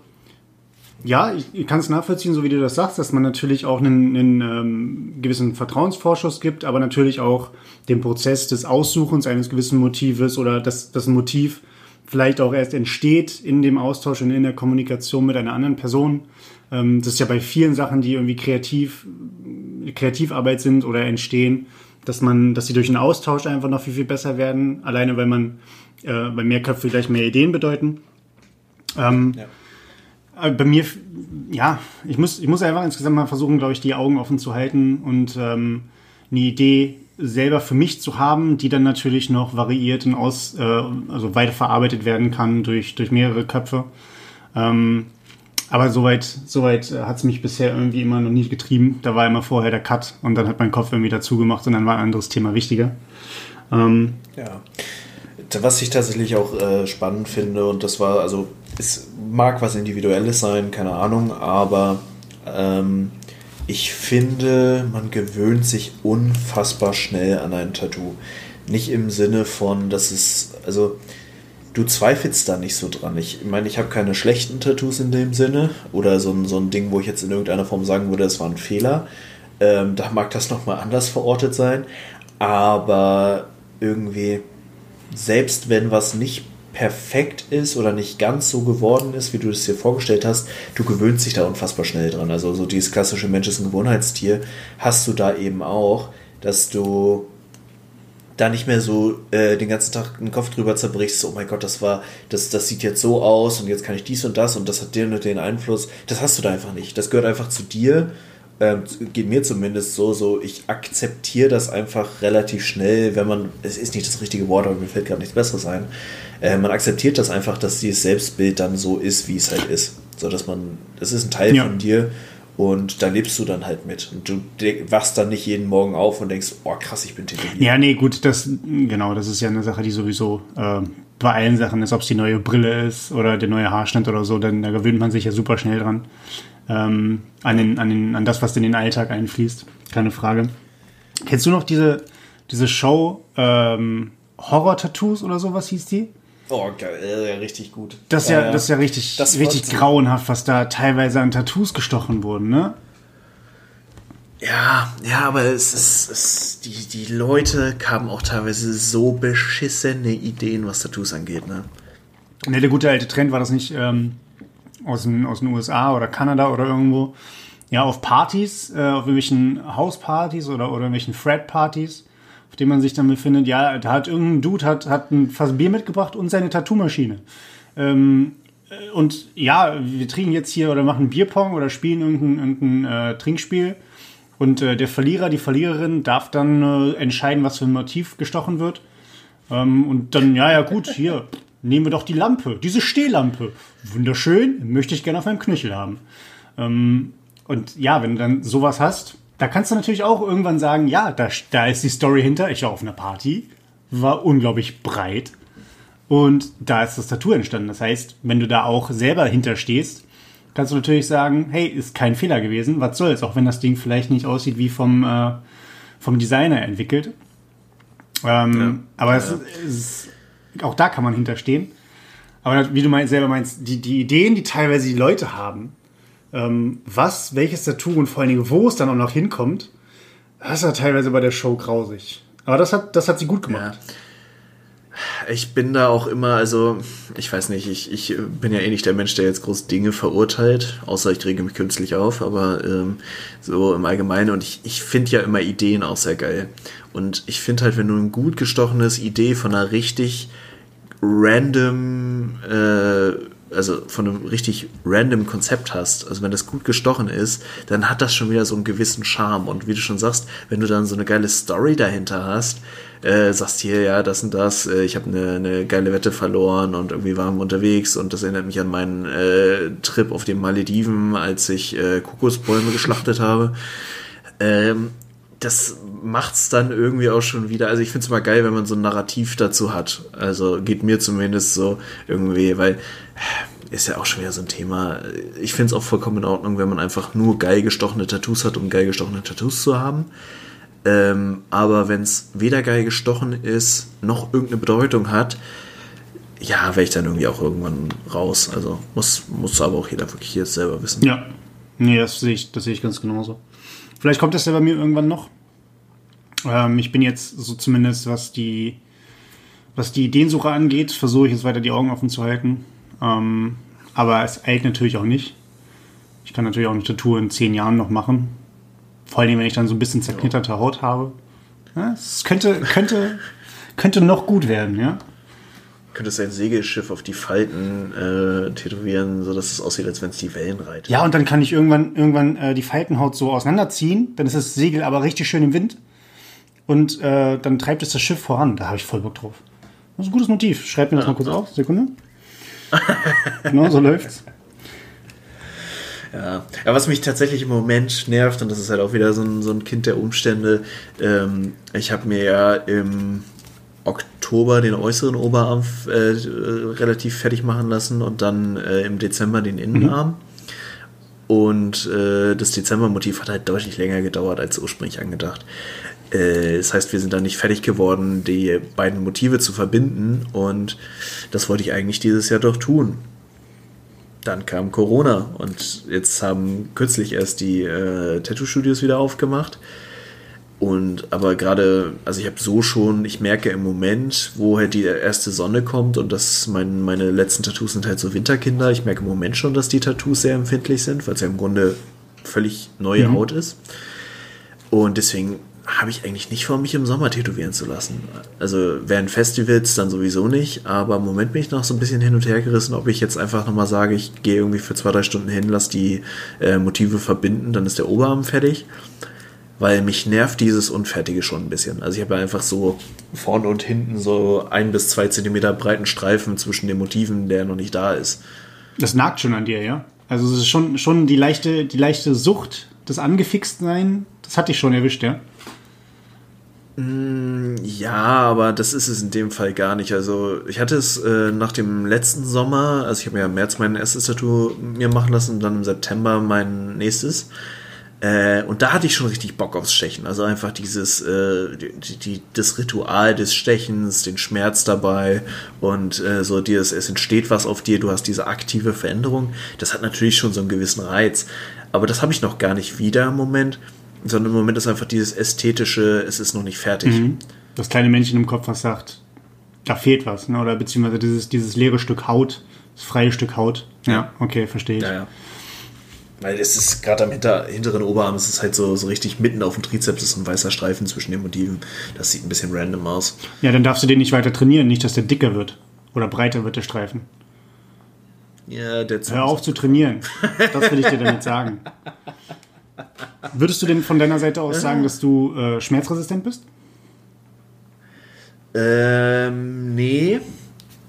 ja, ich, ich kann es nachvollziehen, so wie du das sagst, dass man natürlich auch einen, einen ähm, gewissen Vertrauensvorschuss gibt, aber natürlich auch den Prozess des Aussuchens eines gewissen Motives oder das, das Motiv vielleicht auch erst entsteht in dem Austausch und in der Kommunikation mit einer anderen Person. Ähm, das ist ja bei vielen Sachen, die irgendwie kreativ, Kreativarbeit sind oder entstehen, dass man, dass sie durch einen Austausch einfach noch viel, viel besser werden. Alleine, weil man, äh, weil mehr Köpfe gleich mehr Ideen bedeuten. Ähm, ja. Bei mir, ja, ich muss, ich muss einfach insgesamt mal versuchen, glaube ich, die Augen offen zu halten und ähm, eine Idee selber für mich zu haben, die dann natürlich noch variiert und aus, äh, also weiterverarbeitet werden kann durch, durch mehrere Köpfe. Ähm, aber soweit, soweit äh, hat es mich bisher irgendwie immer noch nie getrieben. Da war immer vorher der Cut und dann hat mein Kopf irgendwie dazu gemacht und dann war ein anderes Thema wichtiger. Ähm, ja. Was ich tatsächlich auch äh, spannend finde, und das war, also es mag was Individuelles sein, keine Ahnung, aber ähm, ich finde, man gewöhnt sich unfassbar schnell an ein Tattoo. Nicht im Sinne von, dass es, also du zweifelst da nicht so dran. Ich meine, ich habe keine schlechten Tattoos in dem Sinne oder so ein, so ein Ding, wo ich jetzt in irgendeiner Form sagen würde, das war ein Fehler. Ähm, da mag das nochmal anders verortet sein, aber irgendwie, selbst wenn was nicht perfekt ist oder nicht ganz so geworden ist, wie du es dir vorgestellt hast, du gewöhnst dich da unfassbar schnell dran. Also so dieses klassische Mensch ist ein Gewohnheitstier hast du da eben auch, dass du da nicht mehr so äh, den ganzen Tag den Kopf drüber zerbrichst, oh mein Gott, das war, das, das sieht jetzt so aus und jetzt kann ich dies und das und das hat den und den Einfluss. Das hast du da einfach nicht. Das gehört einfach zu dir ähm, geht mir zumindest so, so ich akzeptiere das einfach relativ schnell, wenn man, es ist nicht das richtige Wort, aber mir fällt gerade nichts Besseres ein, äh, man akzeptiert das einfach, dass dieses Selbstbild dann so ist, wie es halt ist. So dass man, das ist ein Teil ja. von dir und da lebst du dann halt mit. Und du wachst dann nicht jeden Morgen auf und denkst, oh krass, ich bin tätowiert. Ja, nee, gut, das, genau, das ist ja eine Sache, die sowieso äh, bei allen Sachen ist, ob es die neue Brille ist oder der neue Haarschnitt oder so, dann da gewöhnt man sich ja super schnell dran ähm, an, den, an, den, an das, was in den Alltag einfließt. Keine Frage. Kennst du noch diese, diese Show ähm, Horror-Tattoos oder sowas hieß die? Oh, geil, ja, richtig gut. Das ist ja, das ist ja richtig, das richtig grauenhaft, was da teilweise an Tattoos gestochen wurden, ne? Ja, ja, aber es ist, es, die, die Leute haben auch teilweise so beschissene Ideen, was Tattoos angeht, ne? Ne, der gute alte Trend war das nicht, ähm, aus den, aus den USA oder Kanada oder irgendwo, ja, auf Partys, äh, auf irgendwelchen Hauspartys oder, oder irgendwelchen Fred-Partys, auf denen man sich dann befindet, ja, da hat irgendein Dude hat, hat ein Fass Bier mitgebracht und seine Tattoo-Maschine. Ähm, äh, und ja, wir trinken jetzt hier oder machen Bierpong oder spielen irgendein, irgendein äh, Trinkspiel. Und äh, der Verlierer, die Verliererin darf dann äh, entscheiden, was für ein Motiv gestochen wird. Ähm, und dann, ja, ja, gut, hier, nehmen wir doch die Lampe, diese Stehlampe. Wunderschön, möchte ich gerne auf meinem Knöchel haben. Ähm, und ja, wenn du dann sowas hast, da kannst du natürlich auch irgendwann sagen, ja, da, da ist die Story hinter. Ich war auf einer Party, war unglaublich breit und da ist das Tattoo entstanden. Das heißt, wenn du da auch selber hinterstehst, kannst du natürlich sagen, hey, ist kein Fehler gewesen, was soll's, auch wenn das Ding vielleicht nicht aussieht wie vom, äh, vom Designer entwickelt. Ähm, ja. Aber ja. Es, es, auch da kann man hinterstehen. Aber wie du meinst, selber meinst, die, die Ideen, die teilweise die Leute haben, was, welches Tattoo und vor allen Dingen, wo es dann auch noch hinkommt, das war teilweise bei der Show grausig. Aber das hat, das hat sie gut gemacht. Ja. Ich bin da auch immer, also ich weiß nicht, ich, ich bin ja eh nicht der Mensch, der jetzt groß Dinge verurteilt, außer ich rege mich künstlich auf, aber ähm, so im Allgemeinen und ich, ich finde ja immer Ideen auch sehr geil. Und ich finde halt, wenn du ein gut gestochenes Idee von einer richtig random, äh, also von einem richtig random Konzept hast, also wenn das gut gestochen ist, dann hat das schon wieder so einen gewissen Charme. Und wie du schon sagst, wenn du dann so eine geile Story dahinter hast, äh, sagst hier, ja, das und das, äh, ich habe eine, eine geile Wette verloren und irgendwie waren wir unterwegs und das erinnert mich an meinen äh, Trip auf den Malediven, als ich äh, Kokosbäume geschlachtet habe. Ähm, das macht's dann irgendwie auch schon wieder. Also ich finde es mal geil, wenn man so ein Narrativ dazu hat. Also geht mir zumindest so irgendwie, weil äh, ist ja auch schon wieder so ein Thema. Ich finde es auch vollkommen in Ordnung, wenn man einfach nur geil gestochene Tattoos hat, um geil gestochene Tattoos zu haben. Ähm, aber wenn es weder geil gestochen ist, noch irgendeine Bedeutung hat, ja, wäre ich dann irgendwie auch irgendwann raus. Also muss, muss aber auch jeder wirklich jetzt selber wissen. Ja. Nee, das sehe ich, das sehe ich ganz genauso. Vielleicht kommt das ja bei mir irgendwann noch. Ähm, ich bin jetzt so zumindest, was die, was die Ideensuche angeht, versuche ich jetzt weiter die Augen offen zu halten. Ähm, aber es eilt natürlich auch nicht. Ich kann natürlich auch eine Tattoo in zehn Jahren noch machen. Vor allem, wenn ich dann so ein bisschen zerknitterte Haut habe. Ja, es könnte, könnte, könnte noch gut werden, ja. Könntest ein Segelschiff auf die Falten äh, tätowieren, sodass es aussieht, als wenn es die Wellen reitet. Ja, und dann kann ich irgendwann, irgendwann äh, die Faltenhaut so auseinanderziehen. Dann ist das Segel aber richtig schön im Wind. Und äh, dann treibt es das Schiff voran. Da habe ich voll Bock drauf. Das ist ein gutes Motiv. Schreib mir das ja, mal kurz auf. Sekunde. genau, so läuft's. Ja. ja, was mich tatsächlich im Moment nervt, und das ist halt auch wieder so ein, so ein Kind der Umstände, ähm, ich habe mir ja im Oktober den äußeren Oberarm äh, relativ fertig machen lassen und dann äh, im Dezember den Innenarm. Mhm. Und äh, das Dezember-Motiv hat halt deutlich länger gedauert als ursprünglich angedacht. Äh, das heißt, wir sind da nicht fertig geworden, die beiden Motive zu verbinden und das wollte ich eigentlich dieses Jahr doch tun dann kam Corona und jetzt haben kürzlich erst die äh, Tattoo-Studios wieder aufgemacht. Und aber gerade, also ich habe so schon, ich merke im Moment, wo halt die erste Sonne kommt und das mein, meine letzten Tattoos sind halt so Winterkinder. Ich merke im Moment schon, dass die Tattoos sehr empfindlich sind, weil es ja im Grunde völlig neue mhm. Haut ist. Und deswegen habe ich eigentlich nicht vor, mich im Sommer tätowieren zu lassen. Also während Festivals dann sowieso nicht, aber im Moment bin ich noch so ein bisschen hin und her gerissen, ob ich jetzt einfach nochmal sage, ich gehe irgendwie für zwei, drei Stunden hin, lass die äh, Motive verbinden, dann ist der Oberarm fertig. Weil mich nervt dieses Unfertige schon ein bisschen. Also ich habe einfach so vorne und hinten so ein bis zwei Zentimeter breiten Streifen zwischen den Motiven, der noch nicht da ist. Das nagt schon an dir, ja? Also es ist schon, schon die leichte, die leichte Sucht, das Angefixt-Sein, das hatte ich schon erwischt, ja? Mm, ja, aber das ist es in dem Fall gar nicht. Also ich hatte es äh, nach dem letzten Sommer, also ich habe ja im März mein erstes Tattoo mir machen lassen und dann im September mein nächstes. Äh, und da hatte ich schon richtig Bock aufs Stechen. Also einfach dieses, äh, die, die, das Ritual des Stechens, den Schmerz dabei und äh, so dir, es entsteht was auf dir, du hast diese aktive Veränderung. Das hat natürlich schon so einen gewissen Reiz. Aber das habe ich noch gar nicht wieder im Moment sondern im Moment ist einfach dieses ästhetische, es ist noch nicht fertig. Mhm. Das kleine Männchen im Kopf, was sagt, da fehlt was, ne? oder beziehungsweise dieses, dieses leere Stück Haut, das freie Stück Haut. Ja, okay, verstehe ich. Ja, ja. Weil es ist gerade am hinter, hinteren Oberarm, es ist halt so, so richtig mitten auf dem Trizeps, ist ein weißer Streifen zwischen den Motiven. Das sieht ein bisschen random aus. Ja, dann darfst du den nicht weiter trainieren, nicht, dass der dicker wird. Oder breiter wird der Streifen. Ja, der Hör auf zu trainieren. Das will ich dir damit sagen. Würdest du denn von deiner Seite aus sagen, dass du äh, schmerzresistent bist? Ähm, nee.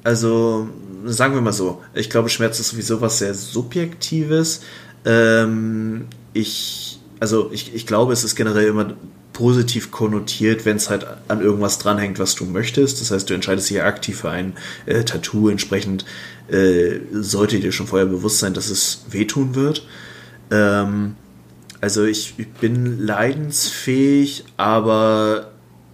Also, sagen wir mal so. Ich glaube, Schmerz ist sowieso was sehr Subjektives. Ähm, ich, also, ich, ich glaube, es ist generell immer positiv konnotiert, wenn es halt an irgendwas dranhängt, was du möchtest. Das heißt, du entscheidest dich aktiv für ein äh, Tattoo. Entsprechend äh, sollte dir schon vorher bewusst sein, dass es wehtun wird. Ähm, also ich, ich bin leidensfähig, aber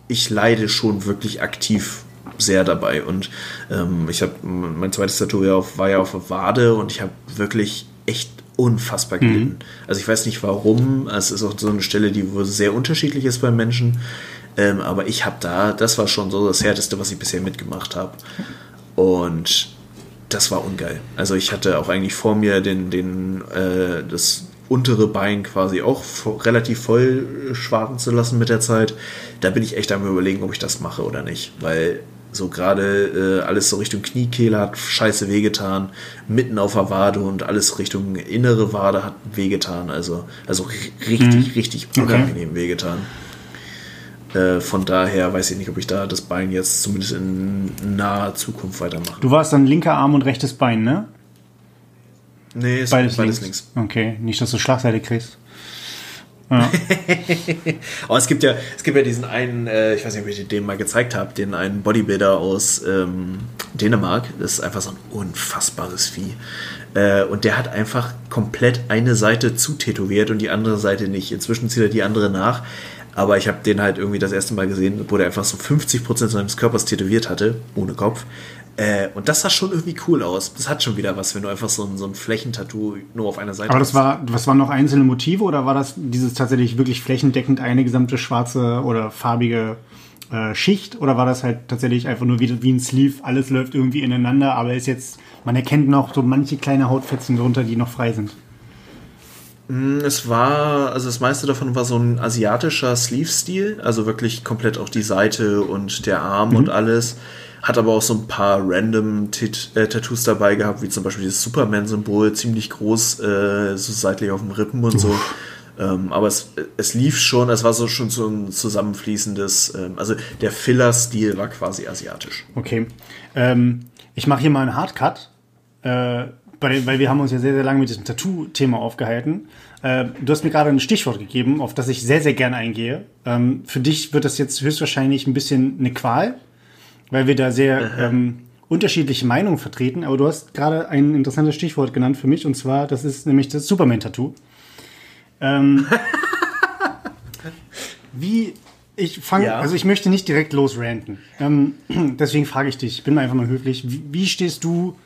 ich leide schon wirklich aktiv sehr dabei. Und ähm, ich habe mein zweites Tattoo war ja auf der Wade und ich habe wirklich echt unfassbar mhm. gelitten. Mhm. Also ich weiß nicht warum. Es ist auch so eine Stelle, die sehr unterschiedlich ist bei Menschen. Ähm, aber ich habe da, das war schon so das Härteste, was ich bisher mitgemacht habe. Und das war ungeil. Also ich hatte auch eigentlich vor mir den, den, äh, das untere Bein quasi auch relativ voll schwarten zu lassen mit der Zeit. Da bin ich echt am überlegen, ob ich das mache oder nicht. Weil so gerade äh, alles so Richtung Kniekehle hat scheiße wehgetan, mitten auf der Wade und alles Richtung innere Wade hat wehgetan. Also, also richtig, mhm. richtig unangenehm okay. wehgetan. Äh, von daher weiß ich nicht, ob ich da das Bein jetzt zumindest in naher Zukunft weitermache. Du warst dann linker Arm und rechtes Bein, ne? Nee, ist beides, beides links. links. Okay, nicht, dass du Schlagseite kriegst. Ja. Aber es gibt ja, es gibt ja diesen einen, äh, ich weiß nicht, ob ich den mal gezeigt habe, den einen Bodybuilder aus ähm, Dänemark. Das ist einfach so ein unfassbares Vieh. Äh, und der hat einfach komplett eine Seite zutätowiert und die andere Seite nicht. Inzwischen zieht er die andere nach. Aber ich habe den halt irgendwie das erste Mal gesehen, wo der einfach so 50% seines Körpers tätowiert hatte, ohne Kopf. Äh, und das sah schon irgendwie cool aus. Das hat schon wieder was, wenn du einfach so ein, so ein Flächentattoo nur auf einer Seite Aber das hast. war, was waren noch einzelne Motive oder war das dieses tatsächlich wirklich flächendeckend eine gesamte schwarze oder farbige äh, Schicht oder war das halt tatsächlich einfach nur wie, wie ein Sleeve, alles läuft irgendwie ineinander, aber ist jetzt, man erkennt noch so manche kleine Hautfetzen drunter, die noch frei sind. Mm, es war, also das meiste davon war so ein asiatischer Sleeve-Stil, also wirklich komplett auch die Seite und der Arm mhm. und alles. Hat aber auch so ein paar random äh, Tattoos dabei gehabt, wie zum Beispiel dieses Superman-Symbol, ziemlich groß, äh, so seitlich auf dem Rippen und Uff. so. Ähm, aber es, es lief schon, es war so schon so ein zusammenfließendes, ähm, also der Filler-Stil war quasi asiatisch. Okay. Ähm, ich mache hier mal einen Hardcut, äh, weil, weil wir haben uns ja sehr, sehr lange mit diesem Tattoo-Thema aufgehalten. Äh, du hast mir gerade ein Stichwort gegeben, auf das ich sehr, sehr gerne eingehe. Ähm, für dich wird das jetzt höchstwahrscheinlich ein bisschen eine Qual, weil wir da sehr ähm, unterschiedliche Meinungen vertreten. Aber du hast gerade ein interessantes Stichwort genannt für mich, und zwar, das ist nämlich das Superman-Tattoo. Ähm, wie ich fange, ja. also ich möchte nicht direkt losranten. Ähm, deswegen frage ich dich, ich bin einfach mal höflich. Wie, wie stehst du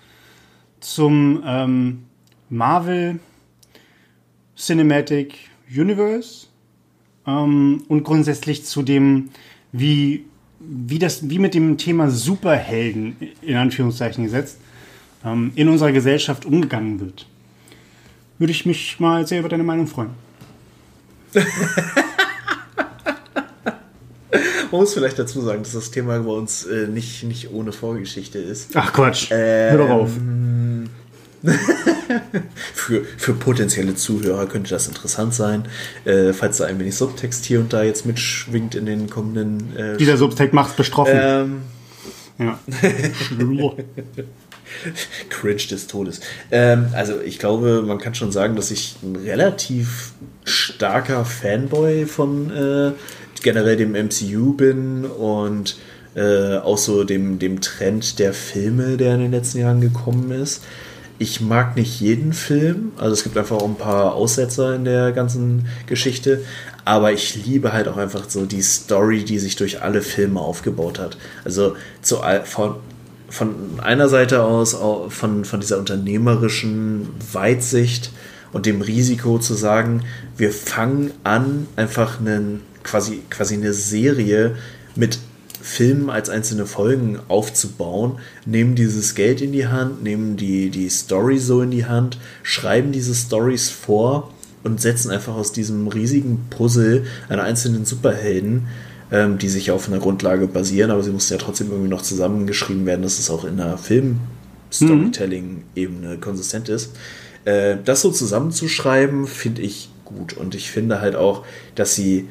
zum ähm, Marvel Cinematic Universe ähm, und grundsätzlich zu dem, wie, wie, das, wie mit dem Thema Superhelden in Anführungszeichen gesetzt ähm, in unserer Gesellschaft umgegangen wird? Würde ich mich mal sehr über deine Meinung freuen. Man muss vielleicht dazu sagen, dass das Thema bei uns äh, nicht, nicht ohne Vorgeschichte ist. Ach Quatsch, ähm, hör doch auf. für, für potenzielle Zuhörer könnte das interessant sein, äh, falls da ein wenig Subtext hier und da jetzt mitschwingt in den kommenden. Äh, Dieser Subtext macht betroffen. Ähm, ja. Cringe des Todes. Ähm, also ich glaube, man kann schon sagen, dass ich ein relativ starker Fanboy von äh, generell dem MCU bin und äh, auch so dem, dem Trend der Filme, der in den letzten Jahren gekommen ist. Ich mag nicht jeden Film, also es gibt einfach auch ein paar Aussetzer in der ganzen Geschichte, aber ich liebe halt auch einfach so die Story, die sich durch alle Filme aufgebaut hat. Also zu, von, von einer Seite aus von, von dieser unternehmerischen Weitsicht und dem Risiko zu sagen, wir fangen an, einfach einen, quasi, quasi eine Serie mit Filmen als einzelne Folgen aufzubauen, nehmen dieses Geld in die Hand, nehmen die, die Story so in die Hand, schreiben diese Stories vor und setzen einfach aus diesem riesigen Puzzle einer einzelnen Superhelden ähm, die sich auf einer Grundlage basieren, aber sie mussten ja trotzdem irgendwie noch zusammengeschrieben werden, dass es auch in der Film-Storytelling-Ebene konsistent ist. Äh, das so zusammenzuschreiben, finde ich gut. Und ich finde halt auch, dass sie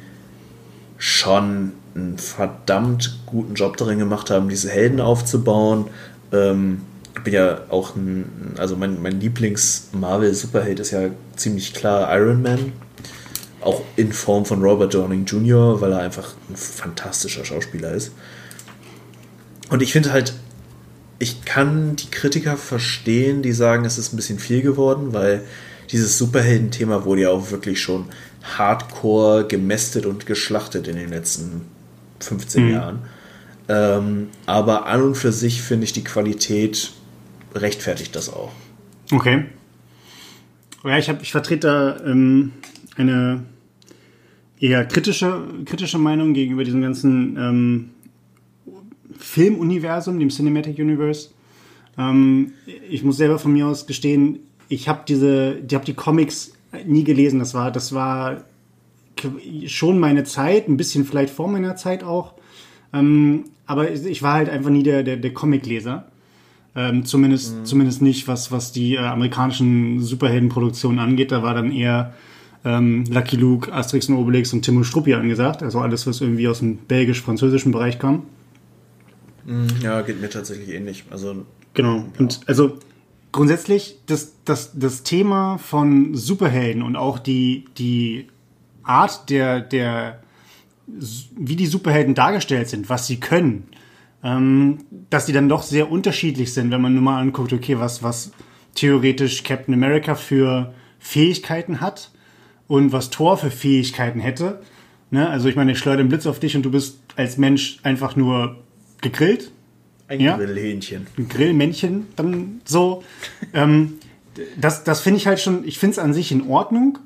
schon einen verdammt guten Job darin gemacht haben, diese Helden aufzubauen. Ähm, ich bin ja auch ein, also mein, mein Lieblings-Marvel-Superheld ist ja ziemlich klar Iron Man. Auch in Form von Robert Downing Jr., weil er einfach ein fantastischer Schauspieler ist. Und ich finde halt, ich kann die Kritiker verstehen, die sagen, es ist ein bisschen viel geworden, weil dieses Superhelden-Thema wurde ja auch wirklich schon hardcore gemästet und geschlachtet in den letzten 15 mhm. Jahren. Ähm, aber an und für sich finde ich die Qualität rechtfertigt das auch. Okay. Ja, ich, hab, ich vertrete da ähm, eine eher kritische, kritische Meinung gegenüber diesem ganzen ähm, Filmuniversum, dem Cinematic Universe. Ähm, ich muss selber von mir aus gestehen, ich habe diese, ich habe die Comics nie gelesen. Das war, das war schon meine Zeit, ein bisschen vielleicht vor meiner Zeit auch. Ähm, aber ich war halt einfach nie der, der, der Comicleser. Ähm, zumindest, mhm. zumindest nicht, was, was die äh, amerikanischen Superheldenproduktionen angeht. Da war dann eher ähm, Lucky Luke, Asterix und Obelix und Timo Struppi angesagt. Also alles, was irgendwie aus dem belgisch-französischen Bereich kam. Mhm, ja, geht mir tatsächlich ähnlich. Also, genau. Ja. Und also grundsätzlich das, das, das Thema von Superhelden und auch die, die Art der, der, wie die Superhelden dargestellt sind, was sie können, ähm, dass die dann doch sehr unterschiedlich sind, wenn man nur mal anguckt, okay, was, was theoretisch Captain America für Fähigkeiten hat und was Thor für Fähigkeiten hätte. Ne? Also ich meine, ich schleudere den Blitz auf dich und du bist als Mensch einfach nur gegrillt. Ein ja? Grillhähnchen. Ein Grillmännchen, dann so. ähm, das das finde ich halt schon, ich finde es an sich in Ordnung.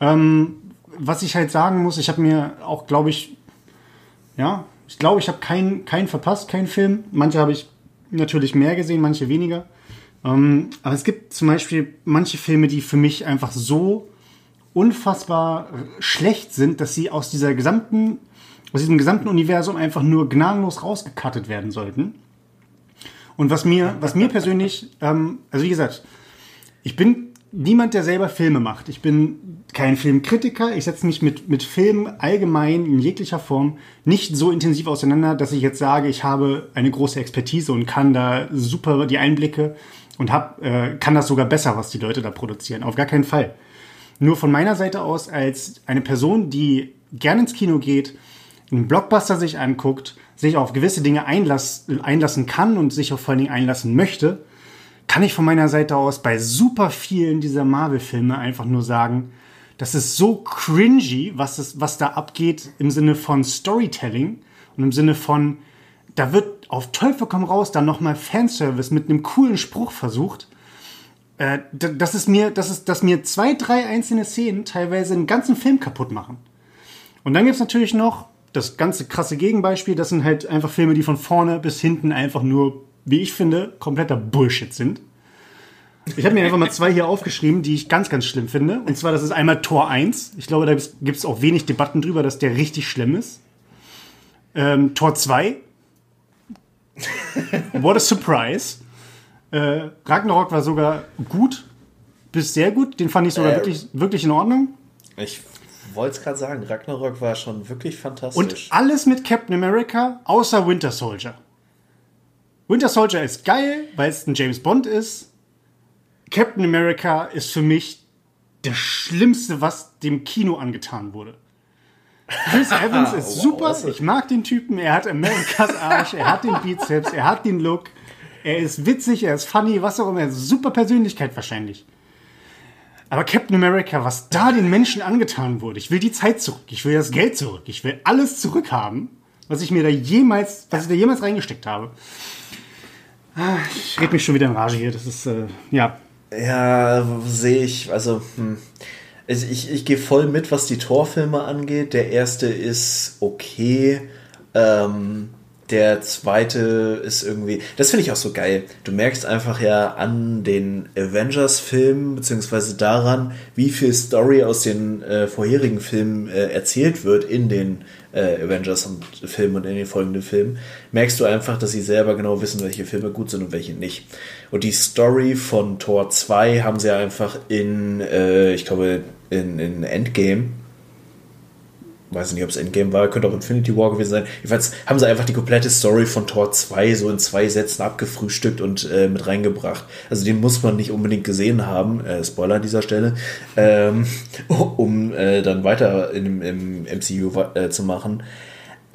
Ähm, was ich halt sagen muss, ich habe mir auch, glaube ich, ja, Ich glaube, ich habe keinen keinen verpasst, keinen Film. Manche habe ich natürlich mehr gesehen, manche weniger. Ähm, aber es gibt zum Beispiel manche Filme, die für mich einfach so unfassbar schlecht sind, dass sie aus dieser gesamten, aus diesem gesamten Universum einfach nur gnadenlos rausgekattet werden sollten. Und was mir, was mir persönlich, ähm, also wie gesagt, ich bin niemand, der selber Filme macht. Ich bin kein Filmkritiker. Ich setze mich mit, mit Filmen allgemein in jeglicher Form nicht so intensiv auseinander, dass ich jetzt sage, ich habe eine große Expertise und kann da super die Einblicke und hab, äh, kann das sogar besser, was die Leute da produzieren. Auf gar keinen Fall. Nur von meiner Seite aus als eine Person, die gerne ins Kino geht, einen Blockbuster sich anguckt, sich auf gewisse Dinge einlass, einlassen kann und sich auf vor allen Dingen einlassen möchte, kann ich von meiner Seite aus bei super vielen dieser Marvel-Filme einfach nur sagen, das ist so cringy, was, es, was da abgeht im Sinne von Storytelling und im Sinne von, da wird auf Teufel komm raus dann nochmal Fanservice mit einem coolen Spruch versucht. Äh, das ist mir, das ist, dass mir zwei, drei einzelne Szenen teilweise einen ganzen Film kaputt machen. Und dann gibt's natürlich noch das ganze krasse Gegenbeispiel, das sind halt einfach Filme, die von vorne bis hinten einfach nur, wie ich finde, kompletter Bullshit sind. Ich habe mir einfach mal zwei hier aufgeschrieben, die ich ganz, ganz schlimm finde. Und zwar, das ist einmal Tor 1. Ich glaube, da gibt es auch wenig Debatten drüber, dass der richtig schlimm ist. Ähm, Tor 2. What a surprise. Äh, Ragnarok war sogar gut, bis sehr gut. Den fand ich sogar äh, wirklich, wirklich in Ordnung. Ich wollte es gerade sagen, Ragnarok war schon wirklich fantastisch. Und alles mit Captain America, außer Winter Soldier. Winter Soldier ist geil, weil es ein James Bond ist. Captain America ist für mich der Schlimmste, was dem Kino angetan wurde. Chris Evans ist super. Ich mag den Typen. Er hat Amerikas Arsch. Er hat den Bizeps. Er hat den Look. Er ist witzig. Er ist funny. Was auch immer. Er ist super Persönlichkeit wahrscheinlich. Aber Captain America, was da den Menschen angetan wurde, ich will die Zeit zurück, ich will das Geld zurück, ich will alles zurückhaben, was ich mir da jemals, was ich da jemals reingesteckt habe. Ich rede mich schon wieder in Rage hier, das ist, äh, ja. Ja, sehe ich, also, hm. also ich, ich gehe voll mit, was die Torfilme angeht. Der erste ist okay. Ähm, der zweite ist irgendwie, das finde ich auch so geil. Du merkst einfach ja an den Avengers-Filmen, beziehungsweise daran, wie viel Story aus den äh, vorherigen Filmen äh, erzählt wird in den äh, Avengers-Filmen und in den folgenden Filmen, merkst du einfach, dass sie selber genau wissen, welche Filme gut sind und welche nicht. Und die Story von Tor 2 haben sie einfach in, äh, ich glaube, in, in Endgame weiß nicht, ob es Endgame war, könnte auch Infinity War gewesen sein. Jedenfalls haben sie einfach die komplette Story von Tor 2 so in zwei Sätzen abgefrühstückt und äh, mit reingebracht. Also den muss man nicht unbedingt gesehen haben, äh, Spoiler an dieser Stelle, ähm, um äh, dann weiter in, im MCU äh, zu machen.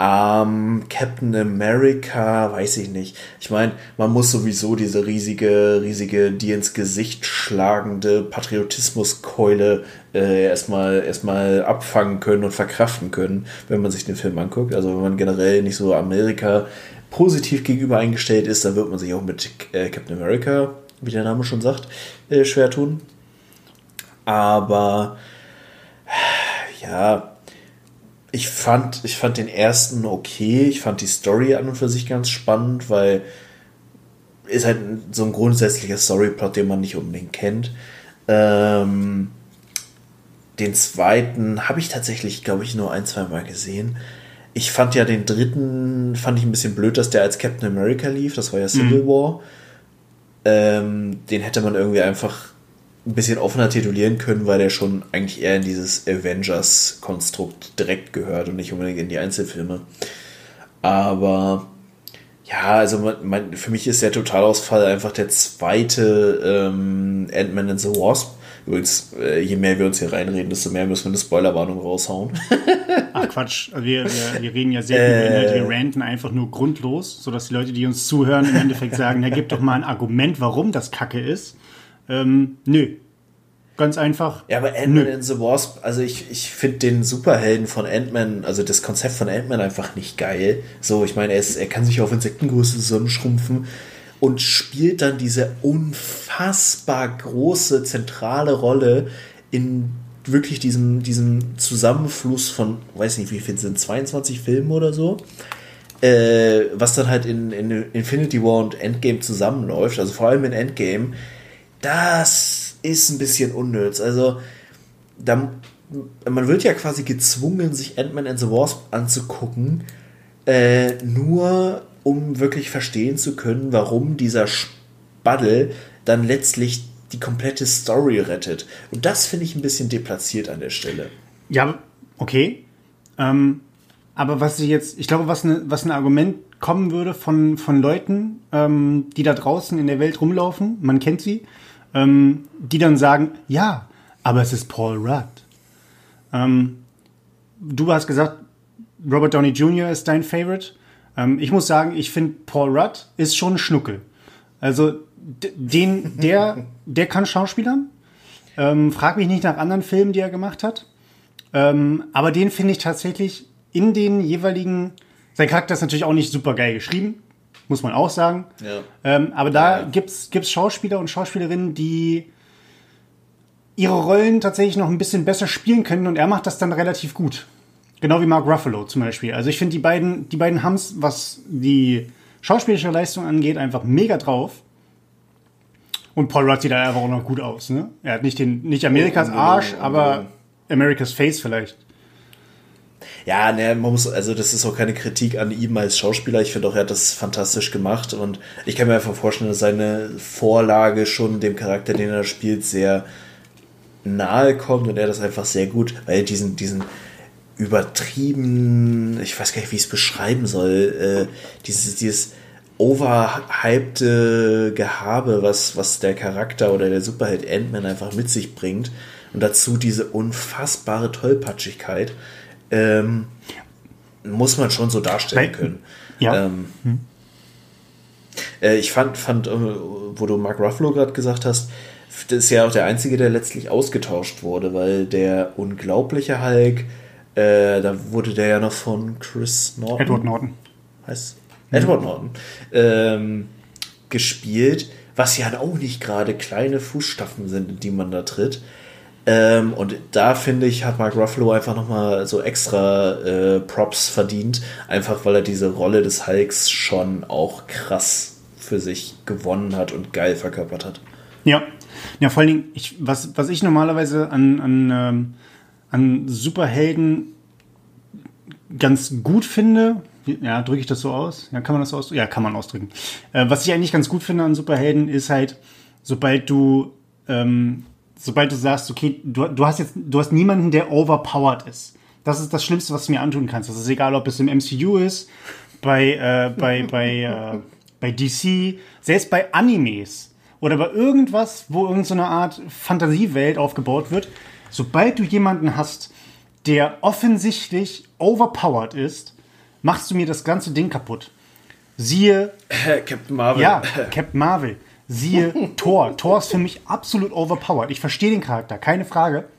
Ähm, Captain America, weiß ich nicht. Ich meine, man muss sowieso diese riesige, riesige, die ins Gesicht schlagende Patriotismuskeule äh, erstmal, erstmal abfangen können und verkraften können, wenn man sich den Film anguckt. Also wenn man generell nicht so Amerika positiv gegenüber eingestellt ist, dann wird man sich auch mit äh, Captain America, wie der Name schon sagt, äh, schwer tun. Aber ja, ich fand, ich fand den ersten okay. Ich fand die Story an und für sich ganz spannend, weil ist halt so ein grundsätzlicher Storyplot, den man nicht unbedingt kennt. Ähm, den zweiten habe ich tatsächlich, glaube ich, nur ein, zwei Mal gesehen. Ich fand ja den dritten, fand ich ein bisschen blöd, dass der als Captain America lief. Das war ja Civil mhm. War. Ähm, den hätte man irgendwie einfach ein bisschen offener titulieren können, weil der schon eigentlich eher in dieses Avengers-Konstrukt direkt gehört und nicht unbedingt in die Einzelfilme. Aber ja, also man, man, für mich ist der Totalausfall einfach der zweite ähm, Ant-Man and the Wasp. Übrigens, äh, je mehr wir uns hier reinreden, desto mehr müssen wir eine Spoilerwarnung raushauen. Ach Quatsch, also wir, wir, wir reden ja sehr über Inhalte, wir ranten einfach nur grundlos, sodass die Leute, die uns zuhören, im Endeffekt sagen, na gib doch mal ein Argument, warum das Kacke ist. Ähm, nö. Ganz einfach. Ja, aber Ant-Man in the Wasp, also ich, ich finde den Superhelden von Ant-Man, also das Konzept von Ant-Man einfach nicht geil. So, ich meine, er, ist, er kann sich auf Insektengröße zusammenschrumpfen und spielt dann diese unfassbar große zentrale Rolle in wirklich diesem, diesem Zusammenfluss von, weiß nicht, wie viel sind 22 Filmen oder so. äh, was dann halt in, in Infinity War und Endgame zusammenläuft, also vor allem in Endgame, das ist ein bisschen unnütz. Also, da, man wird ja quasi gezwungen, sich Ant-Man and the Wasp anzugucken, äh, nur um wirklich verstehen zu können, warum dieser Spaddel dann letztlich die komplette Story rettet. Und das finde ich ein bisschen deplatziert an der Stelle. Ja, okay. Ähm, aber was ich jetzt, ich glaube, was, ne, was ein Argument kommen würde von, von Leuten, ähm, die da draußen in der Welt rumlaufen, man kennt sie, ähm, die dann sagen, ja, aber es ist Paul Rudd. Ähm, du hast gesagt, Robert Downey Jr. ist dein Favorite. Ähm, ich muss sagen, ich finde Paul Rudd ist schon ein Schnuckel. Also den, der, der kann Schauspielern. Ähm, frag mich nicht nach anderen Filmen, die er gemacht hat. Ähm, aber den finde ich tatsächlich in den jeweiligen. Sein Charakter ist natürlich auch nicht super geil geschrieben, muss man auch sagen. Ja. Ähm, aber da ja. gibt's gibt's Schauspieler und Schauspielerinnen, die ihre Rollen tatsächlich noch ein bisschen besser spielen können und er macht das dann relativ gut. Genau wie Mark Ruffalo zum Beispiel. Also ich finde die beiden, die beiden haben's, was die schauspielerische Leistung angeht, einfach mega drauf. Und Paul Rudd sieht da einfach auch noch gut aus. Ne? Er hat nicht, den, nicht Amerikas Arsch, aber America's Face vielleicht. Ja, ne, man muss, also das ist auch keine Kritik an ihm als Schauspieler. Ich finde auch, er hat das fantastisch gemacht und ich kann mir einfach vorstellen, dass seine Vorlage schon dem Charakter, den er spielt, sehr nahe kommt und er das einfach sehr gut, weil diesen, diesen übertrieben, ich weiß gar nicht, wie ich es beschreiben soll, äh, dieses, dieses overhypte Gehabe, was, was der Charakter oder der Superheld Ant-Man einfach mit sich bringt. Und dazu diese unfassbare Tollpatschigkeit. Ähm, muss man schon so darstellen können. Ja. Ähm, hm. äh, ich fand, fand, äh, wo du Mark Ruffalo gerade gesagt hast, das ist ja auch der einzige, der letztlich ausgetauscht wurde, weil der unglaubliche Hulk, äh, da wurde der ja noch von Chris Norton. Edward Norton. Heißt Edward Norton, ähm, gespielt, was ja auch nicht gerade kleine Fußstapfen sind, in die man da tritt. Ähm, und da finde ich, hat Mark Ruffalo einfach nochmal so extra äh, Props verdient, einfach weil er diese Rolle des Hulks schon auch krass für sich gewonnen hat und geil verkörpert hat. Ja, ja, vor allen Dingen, ich, was, was ich normalerweise an, an, ähm, an Superhelden ganz gut finde, ja, drücke ich das so aus? Ja, kann man das ausdrücken? Ja, kann man ausdrücken. Äh, was ich eigentlich ganz gut finde an Superhelden ist halt, sobald du, ähm, sobald du sagst, okay, du, du hast jetzt, du hast niemanden, der overpowered ist. Das ist das Schlimmste, was du mir antun kannst. Das ist egal, ob es im MCU ist, bei, äh, bei, bei, äh, bei DC, selbst bei Animes oder bei irgendwas, wo irgendeine so Art Fantasiewelt aufgebaut wird. Sobald du jemanden hast, der offensichtlich overpowered ist, machst du mir das ganze Ding kaputt. Siehe. Captain Marvel. Ja, Captain Marvel. Siehe Thor. Thor ist für mich absolut overpowered. Ich verstehe den Charakter, keine Frage.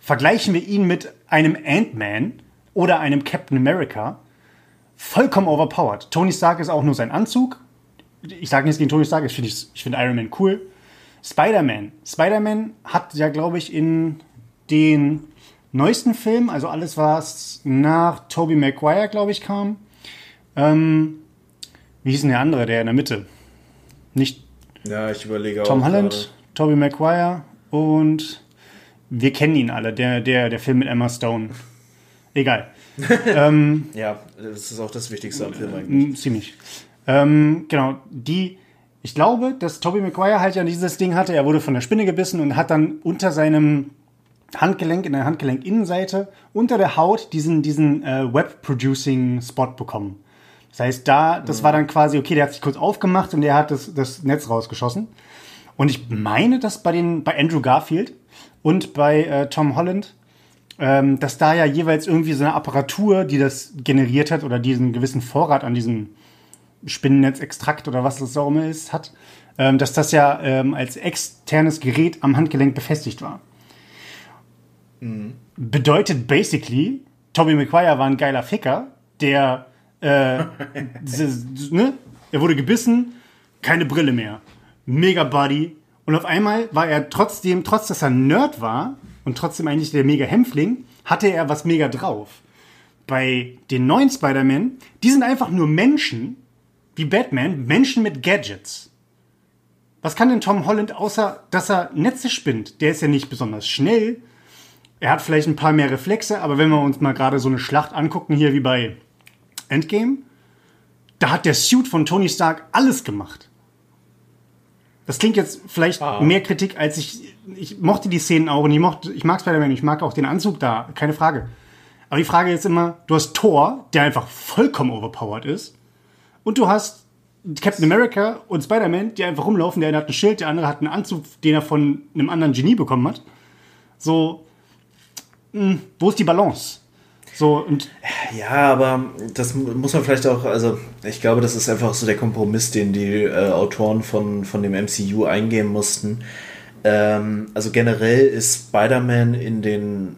Vergleichen wir ihn mit einem Ant-Man oder einem Captain America. Vollkommen overpowered. Tony Stark ist auch nur sein Anzug. Ich sage nichts gegen Tony Stark, ich finde find Iron Man cool. Spider-Man. Spider-Man hat ja, glaube ich, in den neuesten Film, also alles, was nach Tobey Maguire, glaube ich, kam. Ähm, wie hieß denn der andere, der in der Mitte? Nicht. Ja, ich überlege Tom auch. Tom Holland, Tobey Maguire und wir kennen ihn alle, der, der, der Film mit Emma Stone. Egal. ähm, ja, das ist auch das Wichtigste am Film eigentlich. Ziemlich. Ähm, genau, die. Ich glaube, dass Tobey Maguire halt ja dieses Ding hatte. Er wurde von der Spinne gebissen und hat dann unter seinem Handgelenk, in der Handgelenkinnenseite unter der Haut diesen, diesen äh, Web-Producing-Spot bekommen. Das heißt, da, das mhm. war dann quasi, okay, der hat sich kurz aufgemacht und der hat das, das Netz rausgeschossen. Und ich meine, dass bei, den, bei Andrew Garfield und bei äh, Tom Holland, ähm, dass da ja jeweils irgendwie so eine Apparatur, die das generiert hat oder diesen gewissen Vorrat an diesem Spinnennetzextrakt oder was das auch immer ist, hat, ähm, dass das ja ähm, als externes Gerät am Handgelenk befestigt war. Mhm. Bedeutet basically, Tommy McQuire war ein geiler Ficker, der, äh, ne? Er wurde gebissen, keine Brille mehr. Mega Buddy. Und auf einmal war er trotzdem, trotz dass er Nerd war und trotzdem eigentlich der mega Hämpfling, hatte er was mega drauf. bei den neuen Spider-Man, die sind einfach nur Menschen, wie Batman, Menschen mit Gadgets. Was kann denn Tom Holland, außer dass er Netze spinnt? Der ist ja nicht besonders schnell. Er hat vielleicht ein paar mehr Reflexe, aber wenn wir uns mal gerade so eine Schlacht angucken, hier wie bei Endgame, da hat der Suit von Tony Stark alles gemacht. Das klingt jetzt vielleicht ah. mehr Kritik, als ich. Ich mochte die Szenen auch und ich, mochte, ich mag Spider-Man, ich mag auch den Anzug da, keine Frage. Aber die Frage ist immer: Du hast Thor, der einfach vollkommen overpowered ist, und du hast Captain America und Spider-Man, die einfach rumlaufen. Der eine hat ein Schild, der andere hat einen Anzug, den er von einem anderen Genie bekommen hat. So, mh, hm, wo ist die Balance? So, und ja, aber das muss man vielleicht auch, also ich glaube, das ist einfach so der Kompromiss, den die äh, Autoren von, von dem MCU eingehen mussten. Ähm, also generell ist Spider-Man in den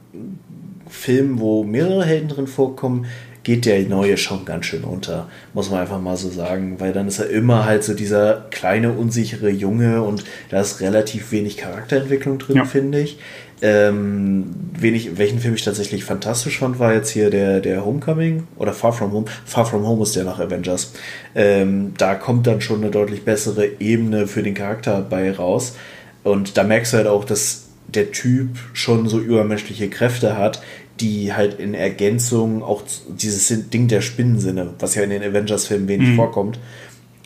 Filmen, wo mehrere Helden drin vorkommen, geht der neue schon ganz schön unter, muss man einfach mal so sagen, weil dann ist er immer halt so dieser kleine, unsichere Junge und da ist relativ wenig Charakterentwicklung drin, ja. finde ich. Ähm, wenig, welchen Film ich tatsächlich fantastisch fand, war jetzt hier der, der Homecoming oder Far From Home. Far From Home ist der nach Avengers. Ähm, da kommt dann schon eine deutlich bessere Ebene für den Charakter bei raus. Und da merkst du halt auch, dass der Typ schon so übermenschliche Kräfte hat, die halt in Ergänzung auch dieses Ding der Spinnensinne, was ja in den Avengers-Filmen wenig mhm. vorkommt,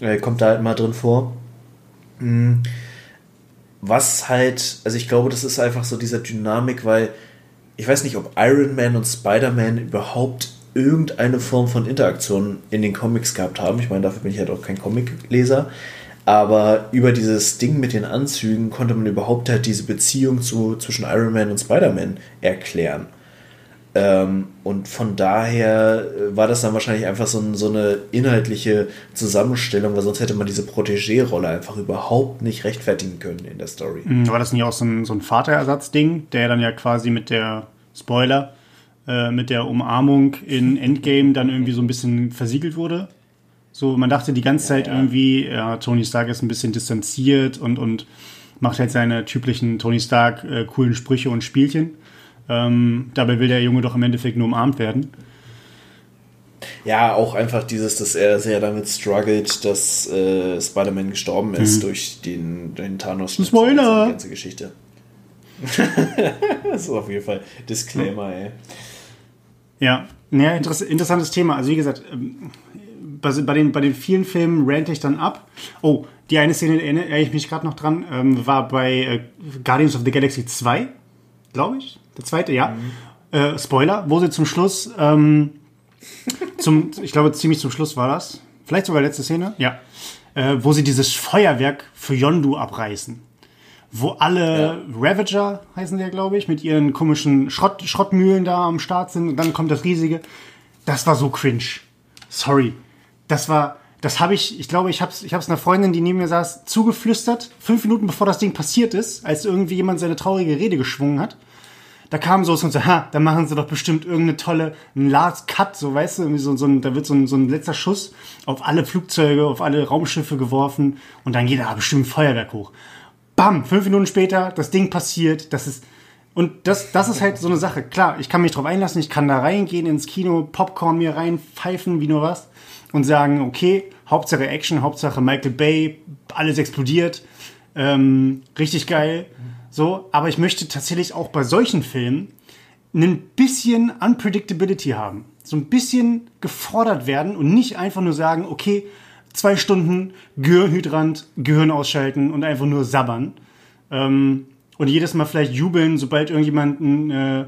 äh, kommt da halt mal drin vor. Mhm was halt, also ich glaube, das ist einfach so dieser Dynamik, weil ich weiß nicht, ob Iron Man und Spider-Man überhaupt irgendeine Form von Interaktion in den Comics gehabt haben. Ich meine, dafür bin ich halt auch kein Comicleser. Aber über dieses Ding mit den Anzügen konnte man überhaupt halt diese Beziehung zu, zwischen Iron Man und Spider-Man erklären. Ähm, und von daher äh, war das dann wahrscheinlich einfach so, ein, so, eine inhaltliche Zusammenstellung, weil sonst hätte man diese Protégé-Rolle einfach überhaupt nicht rechtfertigen können in der Story. Mhm, war das nicht auch so ein, so ein Vaterersatz-Ding, der dann ja quasi mit der Spoiler, äh, mit der Umarmung in Endgame dann irgendwie so ein bisschen versiegelt wurde? So, man dachte die ganze Zeit ja, ja. irgendwie, ja, Tony Stark ist ein bisschen distanziert und, und macht halt seine typischen Tony Stark äh, coolen Sprüche und Spielchen. Ähm, dabei will der Junge doch im Endeffekt nur umarmt werden. Ja, auch einfach dieses, dass er sehr damit struggelt, dass äh, Spider-Man gestorben ist mhm. durch den, den Thanos. Spoiler! Die ganze Geschichte. das ist auf jeden Fall Disclaimer, mhm. ey. Ja, ja interessantes Thema. Also wie gesagt, ähm, bei, bei, den, bei den vielen Filmen rante ich dann ab. Oh, die eine Szene erinnere ich mich gerade noch dran, ähm, war bei äh, Guardians of the Galaxy 2, glaube ich. Der zweite, ja. Mhm. Äh, Spoiler, wo sie zum Schluss, ähm, zum, ich glaube, ziemlich zum Schluss war das. Vielleicht sogar letzte Szene, ja. Äh, wo sie dieses Feuerwerk für Yondu abreißen. Wo alle ja. Ravager, heißen die ja, glaube ich, mit ihren komischen Schrott, Schrottmühlen da am Start sind und dann kommt das riesige. Das war so cringe. Sorry. Das war, das habe ich, ich glaube, ich habe es ich hab's einer Freundin, die neben mir saß, zugeflüstert, fünf Minuten bevor das Ding passiert ist, als irgendwie jemand seine traurige Rede geschwungen hat da kam so und so, ha, da machen sie doch bestimmt irgendeine tolle, Last Cut, so weißt du, so, so da wird so ein, so ein letzter Schuss auf alle Flugzeuge, auf alle Raumschiffe geworfen und dann geht da bestimmt ein Feuerwerk hoch. Bam, fünf Minuten später, das Ding passiert, das ist, und das, das ist halt so eine Sache. Klar, ich kann mich drauf einlassen, ich kann da reingehen ins Kino, Popcorn mir reinpfeifen, wie nur was, und sagen, okay, Hauptsache Action, Hauptsache Michael Bay, alles explodiert, ähm, richtig geil. So, aber ich möchte tatsächlich auch bei solchen Filmen ein bisschen Unpredictability haben. So ein bisschen gefordert werden und nicht einfach nur sagen, okay, zwei Stunden Gehirnhydrant, Gehirn ausschalten und einfach nur sabbern. Ähm, und jedes Mal vielleicht jubeln, sobald irgendjemand äh,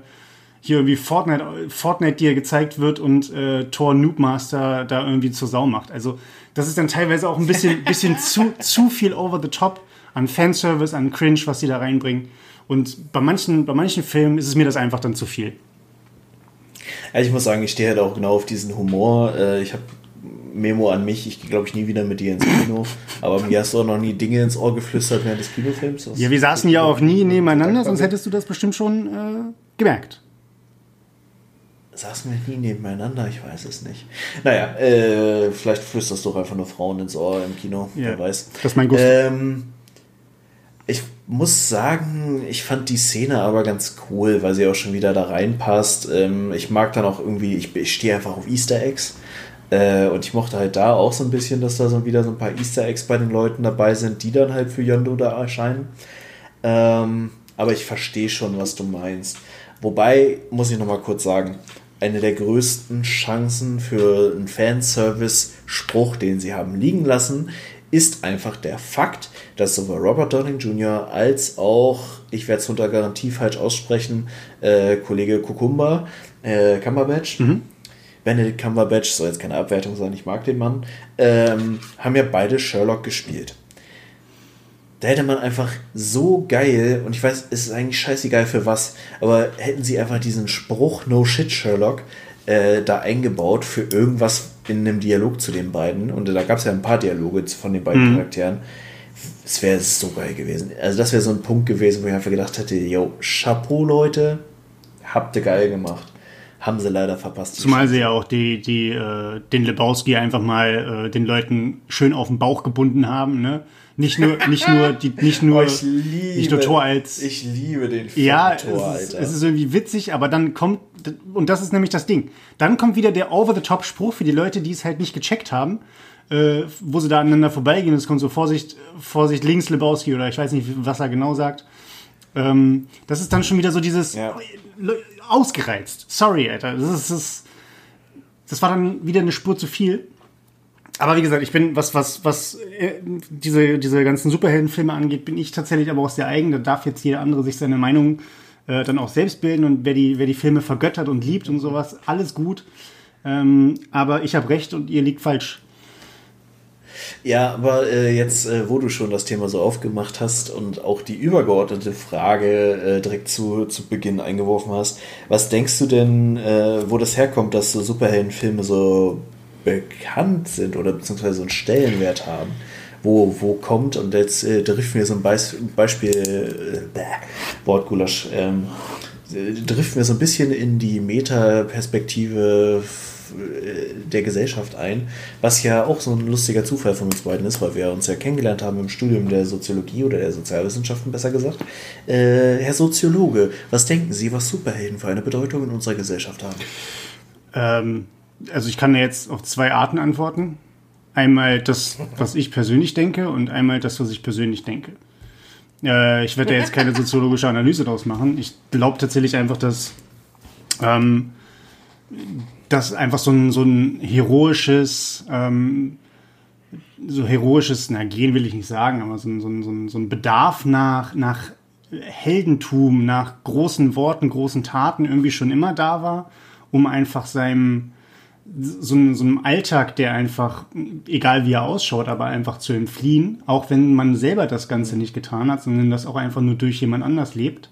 hier irgendwie Fortnite, Fortnite dir gezeigt wird und äh, Tor Noobmaster da irgendwie zur Sau macht. Also das ist dann teilweise auch ein bisschen, bisschen zu, zu viel over the top an Fanservice, an Cringe, was sie da reinbringen. Und bei manchen, bei manchen Filmen ist es mir das einfach dann zu viel. Ja, ich muss sagen, ich stehe halt auch genau auf diesen Humor. Äh, ich habe Memo an mich, ich gehe glaube ich nie wieder mit dir ins Kino, aber mir hast du auch noch nie Dinge ins Ohr geflüstert während des Kinofilms. Ja, wir saßen ja auch nie nebeneinander, sonst hättest du das bestimmt schon äh, gemerkt. Saßen wir nie nebeneinander? Ich weiß es nicht. Naja, äh, vielleicht flüsterst du auch einfach nur Frauen ins Ohr im Kino, ja, wer weiß. Das ist mein Gusto. Ähm, ich muss sagen, ich fand die Szene aber ganz cool, weil sie auch schon wieder da reinpasst. Ähm, ich mag dann auch irgendwie, ich, stehe einfach auf Easter Eggs. Äh, und ich mochte halt da auch so ein bisschen, dass da so wieder so ein paar Easter Eggs bei den Leuten dabei sind, die dann halt für Yondo da erscheinen. Ähm, aber ich verstehe schon, was du meinst. Wobei, muss ich nochmal kurz sagen, eine der größten Chancen für einen Fanservice-Spruch, den sie haben liegen lassen, ist einfach der Fakt, dass sowohl Robert Downing Jr. als auch, ich werde es unter Garantie falsch aussprechen, äh, Kollege Kukumba, äh, Cumberbatch, mhm. Benedict Cumberbatch, soll jetzt keine Abwertung sein, ich mag den Mann, ähm, haben ja beide Sherlock gespielt. Da hätte man einfach so geil, und ich weiß, es ist eigentlich scheißegal für was, aber hätten sie einfach diesen Spruch No Shit Sherlock äh, da eingebaut für irgendwas in einem Dialog zu den beiden. Und da gab es ja ein paar Dialoge von den beiden mhm. Charakteren. Es wäre so geil gewesen. Also das wäre so ein Punkt gewesen, wo ich einfach gedacht hätte, yo, Chapeau, Leute, habt ihr geil gemacht haben sie leider verpasst. Zumal sie ja auch die, die, äh, den Lebowski einfach mal äh, den Leuten schön auf den Bauch gebunden haben, ne? Nicht nur, nicht nur, die, nicht nur, oh, liebe, nicht nur Tor als. Ich liebe den Film ja, Tor, es ist, es ist irgendwie witzig, aber dann kommt, und das ist nämlich das Ding. Dann kommt wieder der Over-the-Top-Spruch für die Leute, die es halt nicht gecheckt haben, äh, wo sie da aneinander vorbeigehen. Es kommt so Vorsicht, Vorsicht links Lebowski oder ich weiß nicht, was er genau sagt. Ähm, das ist dann schon wieder so dieses ja. ausgereizt. Sorry, Alter. Das ist, das, das war dann wieder eine Spur zu viel. Aber wie gesagt, ich bin, was, was, was äh, diese, diese ganzen Superheldenfilme angeht, bin ich tatsächlich aber auch sehr eigen. Da darf jetzt jeder andere sich seine Meinung äh, dann auch selbst bilden und wer die, wer die Filme vergöttert und liebt und sowas, alles gut. Ähm, aber ich habe recht und ihr liegt falsch. Ja, aber äh, jetzt, äh, wo du schon das Thema so aufgemacht hast und auch die übergeordnete Frage äh, direkt zu, zu Beginn eingeworfen hast, was denkst du denn, äh, wo das herkommt, dass so Superheldenfilme so bekannt sind oder beziehungsweise so einen Stellenwert haben. Wo, wo kommt, und jetzt äh, driften wir so ein Beis Beispiel, äh, Wortgulasch, ähm, driften wir so ein bisschen in die Metaperspektive äh, der Gesellschaft ein, was ja auch so ein lustiger Zufall von uns beiden ist, weil wir uns ja kennengelernt haben im Studium der Soziologie oder der Sozialwissenschaften besser gesagt. Äh, Herr Soziologe, was denken Sie, was Superhelden für eine Bedeutung in unserer Gesellschaft haben? Ähm, also ich kann jetzt auf zwei Arten antworten. Einmal das, was ich persönlich denke und einmal das, was ich persönlich denke. Äh, ich werde da jetzt keine soziologische Analyse draus machen. Ich glaube tatsächlich einfach, dass ähm, das einfach so ein, so ein heroisches, ähm, so heroisches, na, gehen will ich nicht sagen, aber so ein, so ein, so ein Bedarf nach, nach Heldentum, nach großen Worten, großen Taten irgendwie schon immer da war, um einfach seinem, so, so einem Alltag, der einfach, egal wie er ausschaut, aber einfach zu entfliehen, auch wenn man selber das Ganze nicht getan hat, sondern das auch einfach nur durch jemand anders lebt.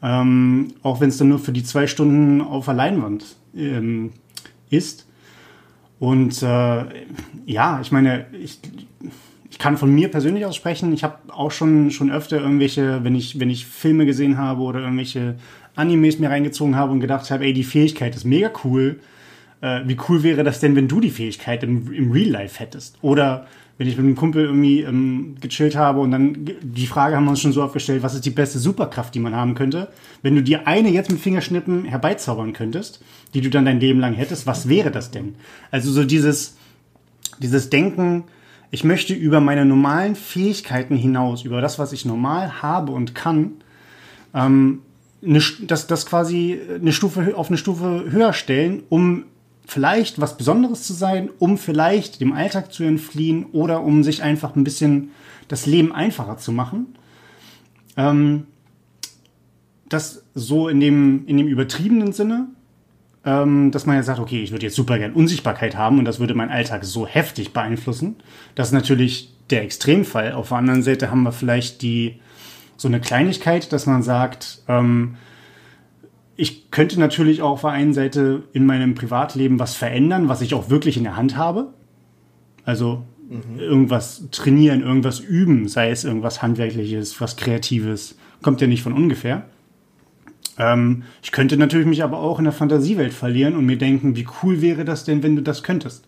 Ähm, auch wenn es dann nur für die zwei Stunden auf der Leinwand ähm, ist. Und äh, ja, ich meine, ich, ich kann von mir persönlich aus sprechen. Ich habe auch schon, schon öfter irgendwelche, wenn ich, wenn ich Filme gesehen habe oder irgendwelche Animes mir reingezogen habe und gedacht habe, ey, die Fähigkeit ist mega cool äh, wie cool wäre das denn, wenn du die Fähigkeit im, im Real Life hättest? Oder wenn ich mit einem Kumpel irgendwie ähm, gechillt habe und dann die Frage haben wir uns schon so aufgestellt, was ist die beste Superkraft, die man haben könnte? Wenn du dir eine jetzt mit Fingerschnippen herbeizaubern könntest, die du dann dein Leben lang hättest, was wäre das denn? Also so dieses, dieses Denken, ich möchte über meine normalen Fähigkeiten hinaus, über das, was ich normal habe und kann, ähm, eine, das, das quasi eine Stufe auf eine Stufe höher stellen, um vielleicht was Besonderes zu sein, um vielleicht dem Alltag zu entfliehen oder um sich einfach ein bisschen das Leben einfacher zu machen. Ähm, das so in dem, in dem übertriebenen Sinne, ähm, dass man ja sagt, okay, ich würde jetzt super gern Unsichtbarkeit haben und das würde meinen Alltag so heftig beeinflussen. Das ist natürlich der Extremfall. Auf der anderen Seite haben wir vielleicht die so eine Kleinigkeit, dass man sagt, ähm, ich könnte natürlich auch auf der einen Seite in meinem Privatleben was verändern, was ich auch wirklich in der Hand habe. Also mhm. irgendwas trainieren, irgendwas üben, sei es irgendwas Handwerkliches, was Kreatives, kommt ja nicht von ungefähr. Ähm, ich könnte natürlich mich aber auch in der Fantasiewelt verlieren und mir denken, wie cool wäre das denn, wenn du das könntest.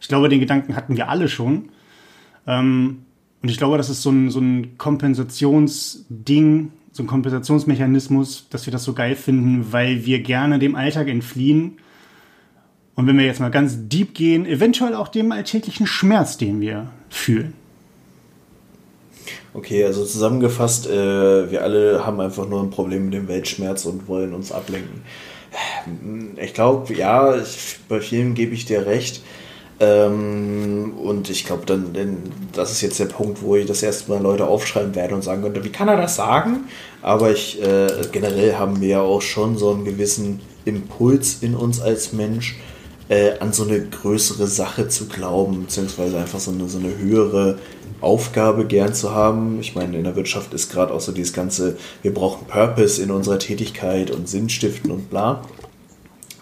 Ich glaube, den Gedanken hatten wir alle schon. Ähm, Und ich glaube, das ist so ein, so ein Kompensationsding, so ein Kompensationsmechanismus, dass wir das so geil finden, weil wir gerne dem Alltag entfliehen. Und wenn wir jetzt mal ganz deep gehen, eventuell auch dem alltäglichen Schmerz, den wir fühlen. Okay, also zusammengefasst, äh, wir alle haben einfach nur ein Problem mit dem Weltschmerz und wollen uns ablenken. Ich glaube, ja, bei vielen gebe ich dir recht. Ähm, und ich glaube, dann, denn das ist jetzt der Punkt, wo ich das erste Mal Leute aufschreiben werde und sagen könnte, wie kann er das sagen? Aber ich, äh, generell haben wir ja auch schon so einen gewissen Impuls in uns als Mensch, äh, an so eine größere Sache zu glauben, beziehungsweise einfach so eine, so eine höhere Aufgabe gern zu haben. Ich meine, in der Wirtschaft ist gerade auch so dieses ganze, wir brauchen Purpose in unserer Tätigkeit und Sinnstiften und bla.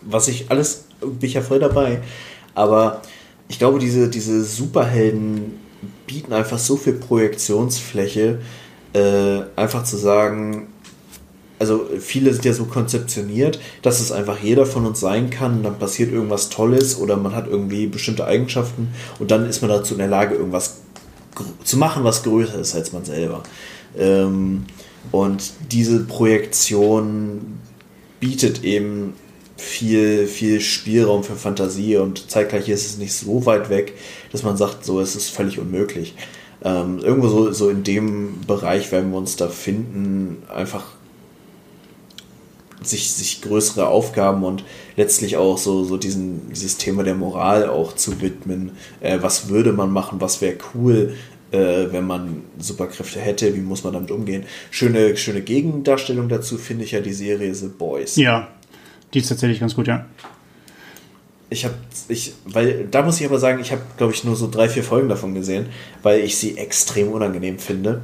Was ich alles, bin ich ja voll dabei. Aber ich glaube, diese, diese Superhelden bieten einfach so viel Projektionsfläche, äh, einfach zu sagen, also viele sind ja so konzeptioniert, dass es einfach jeder von uns sein kann, dann passiert irgendwas Tolles oder man hat irgendwie bestimmte Eigenschaften und dann ist man dazu in der Lage, irgendwas zu machen, was größer ist als man selber. Ähm, und diese Projektion bietet eben viel, viel Spielraum für Fantasie und zeitgleich ist es nicht so weit weg, dass man sagt, so es ist völlig unmöglich. Ähm, irgendwo so, so in dem Bereich werden wir uns da finden, einfach sich, sich größere Aufgaben und letztlich auch so, so diesen, dieses Thema der Moral auch zu widmen. Äh, was würde man machen, was wäre cool, äh, wenn man Superkräfte hätte, wie muss man damit umgehen. Schöne, schöne Gegendarstellung dazu finde ich ja die Serie The Boys. Ja, die ist tatsächlich ganz gut, ja. Ich habe, ich, weil, da muss ich aber sagen, ich habe, glaube ich, nur so drei, vier Folgen davon gesehen, weil ich sie extrem unangenehm finde.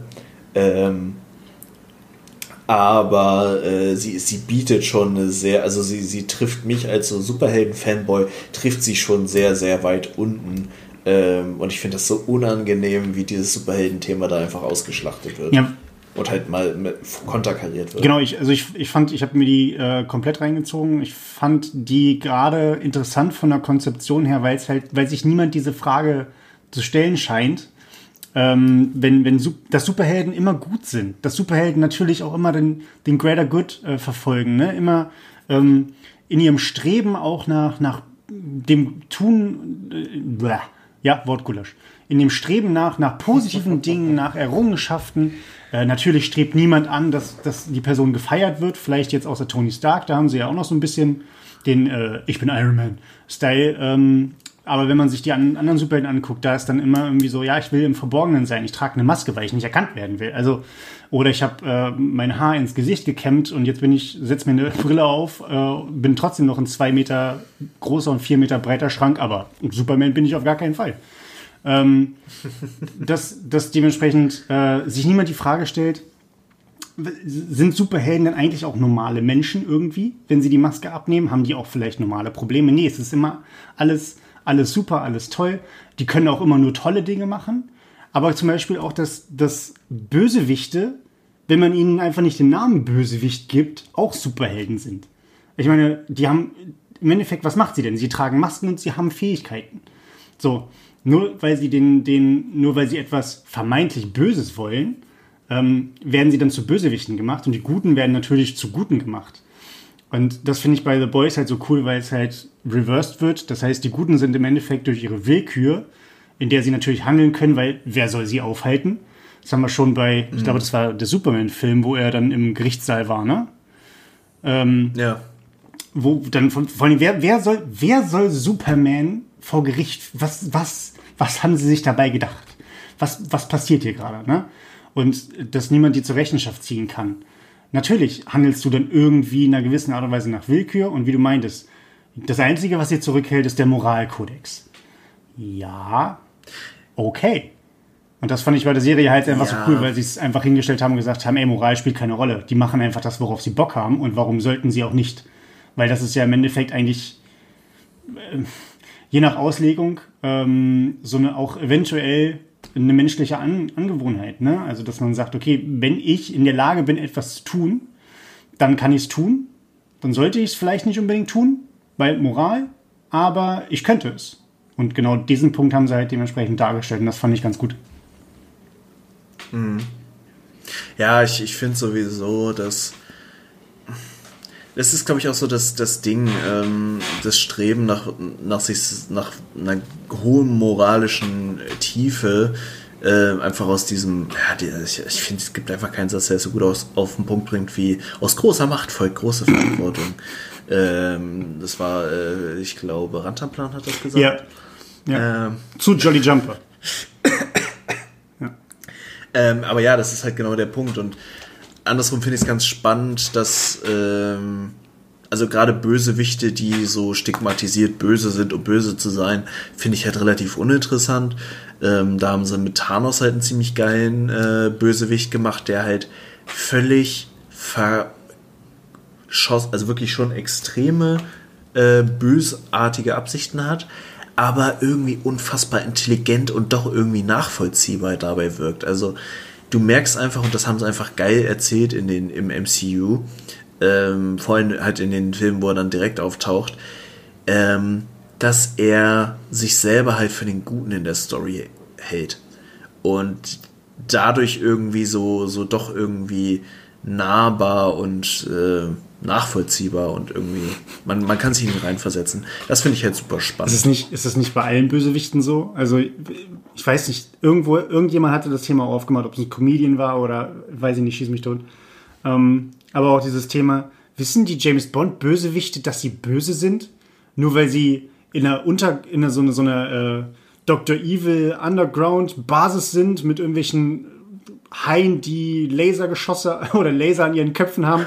Ähm, aber äh, sie, sie bietet schon eine sehr, also sie, sie trifft mich als so Superhelden-Fanboy, trifft sie schon sehr, sehr weit unten. Ähm, und ich finde das so unangenehm, wie dieses Superhelden-Thema da einfach ausgeschlachtet wird. Ja, und halt mal mit konterkariert wird. Genau, ich, also ich, ich fand, ich habe mir die äh, komplett reingezogen. Ich fand die gerade interessant von der Konzeption her, weil es halt, weil sich niemand diese Frage zu stellen scheint. Ähm, wenn, wenn dass Superhelden immer gut sind, dass Superhelden natürlich auch immer den, den Greater Good äh, verfolgen, ne? immer ähm, in ihrem Streben auch nach, nach dem Tun, äh, ja, Wortgulasch, in dem Streben nach, nach positiven Dingen, nach Errungenschaften, äh, natürlich strebt niemand an, dass, dass die Person gefeiert wird. Vielleicht jetzt außer Tony Stark, da haben sie ja auch noch so ein bisschen den äh, Ich bin Iron Man-Style. Ähm, aber wenn man sich die anderen Superhelden anguckt, da ist dann immer irgendwie so, ja, ich will im Verborgenen sein, ich trage eine Maske, weil ich nicht erkannt werden will. Also, oder ich habe äh, mein Haar ins Gesicht gekämmt und jetzt bin ich, setze mir eine Brille auf, äh, bin trotzdem noch ein zwei Meter großer und vier Meter breiter Schrank, aber Superman bin ich auf gar keinen Fall ähm, dass, dass dementsprechend äh, sich niemand die Frage stellt, sind Superhelden denn eigentlich auch normale Menschen irgendwie? Wenn sie die Maske abnehmen, haben die auch vielleicht normale Probleme? Nee, es ist immer alles, alles super, alles toll. Die können auch immer nur tolle Dinge machen. Aber zum Beispiel auch, dass, dass Bösewichte, wenn man ihnen einfach nicht den Namen Bösewicht gibt, auch Superhelden sind. Ich meine, die haben im Endeffekt, was macht sie denn? Sie tragen Masken und sie haben Fähigkeiten. So, nur weil sie den, den, nur weil sie etwas vermeintlich Böses wollen, ähm, werden sie dann zu Bösewichten gemacht und die Guten werden natürlich zu Guten gemacht. Und das finde ich bei The Boys halt so cool, weil es halt reversed wird. Das heißt, die Guten sind im Endeffekt durch ihre Willkür, in der sie natürlich handeln können, weil wer soll sie aufhalten? Das haben wir schon bei, mhm. ich glaube, das war der Superman-Film, wo er dann im Gerichtssaal war, ne? Ähm, ja. Wo dann von, vor allem, wer, wer soll, wer soll Superman vor Gericht, was, was, was haben sie sich dabei gedacht? Was, was passiert hier gerade? Ne? Und dass niemand die zur Rechenschaft ziehen kann. Natürlich handelst du dann irgendwie in einer gewissen Art und Weise nach Willkür und wie du meintest, das Einzige, was dir zurückhält, ist der Moralkodex. Ja, okay. Und das fand ich bei der Serie halt einfach ja. so cool, weil sie es einfach hingestellt haben und gesagt haben, ey, Moral spielt keine Rolle. Die machen einfach das, worauf sie Bock haben und warum sollten sie auch nicht? Weil das ist ja im Endeffekt eigentlich, äh, je nach Auslegung ähm, so eine auch eventuell eine menschliche An Angewohnheit. Ne? Also, dass man sagt, okay, wenn ich in der Lage bin, etwas zu tun, dann kann ich es tun. Dann sollte ich es vielleicht nicht unbedingt tun, weil Moral, aber ich könnte es. Und genau diesen Punkt haben sie halt dementsprechend dargestellt und das fand ich ganz gut. Mhm. Ja, ich, ich finde sowieso, dass. Das ist, glaube ich, auch so das, das Ding, ähm, das Streben nach, nach, sich, nach einer hohen moralischen Tiefe, äh, einfach aus diesem, ja, die, ich, ich finde, es gibt einfach keinen Satz, der so gut aus, auf den Punkt bringt wie aus großer Macht folgt große Verantwortung. ähm, das war, äh, ich glaube, Rantanplan hat das gesagt. Ja. ja. Ähm, Zu Jolly Jumper. ja. Ähm, aber ja, das ist halt genau der Punkt. Und andersrum finde ich es ganz spannend, dass ähm, also gerade Bösewichte, die so stigmatisiert böse sind, um böse zu sein, finde ich halt relativ uninteressant. Ähm, da haben sie mit Thanos halt einen ziemlich geilen äh, Bösewicht gemacht, der halt völlig verschossen, also wirklich schon extreme äh, bösartige Absichten hat, aber irgendwie unfassbar intelligent und doch irgendwie nachvollziehbar dabei wirkt. Also du merkst einfach, und das haben sie einfach geil erzählt in den, im MCU, ähm, vor allem halt in den Filmen, wo er dann direkt auftaucht, ähm, dass er sich selber halt für den Guten in der Story hält. Und dadurch irgendwie so, so doch irgendwie nahbar und äh, nachvollziehbar und irgendwie, man, man kann sich ihn reinversetzen. Das finde ich halt super spannend. Ist es, nicht, ist es nicht bei allen Bösewichten so? Also, ich weiß nicht, irgendwo, irgendjemand hatte das Thema aufgemacht, ob es ein Comedian war oder, weiß ich nicht, schieß mich tot. Ähm, aber auch dieses Thema, wissen die James Bond Bösewichte, dass sie böse sind? Nur weil sie in einer Unter, in einer, so einer, so einer äh, Dr. Evil Underground Basis sind mit irgendwelchen Haien, die Lasergeschosse oder Laser an ihren Köpfen haben.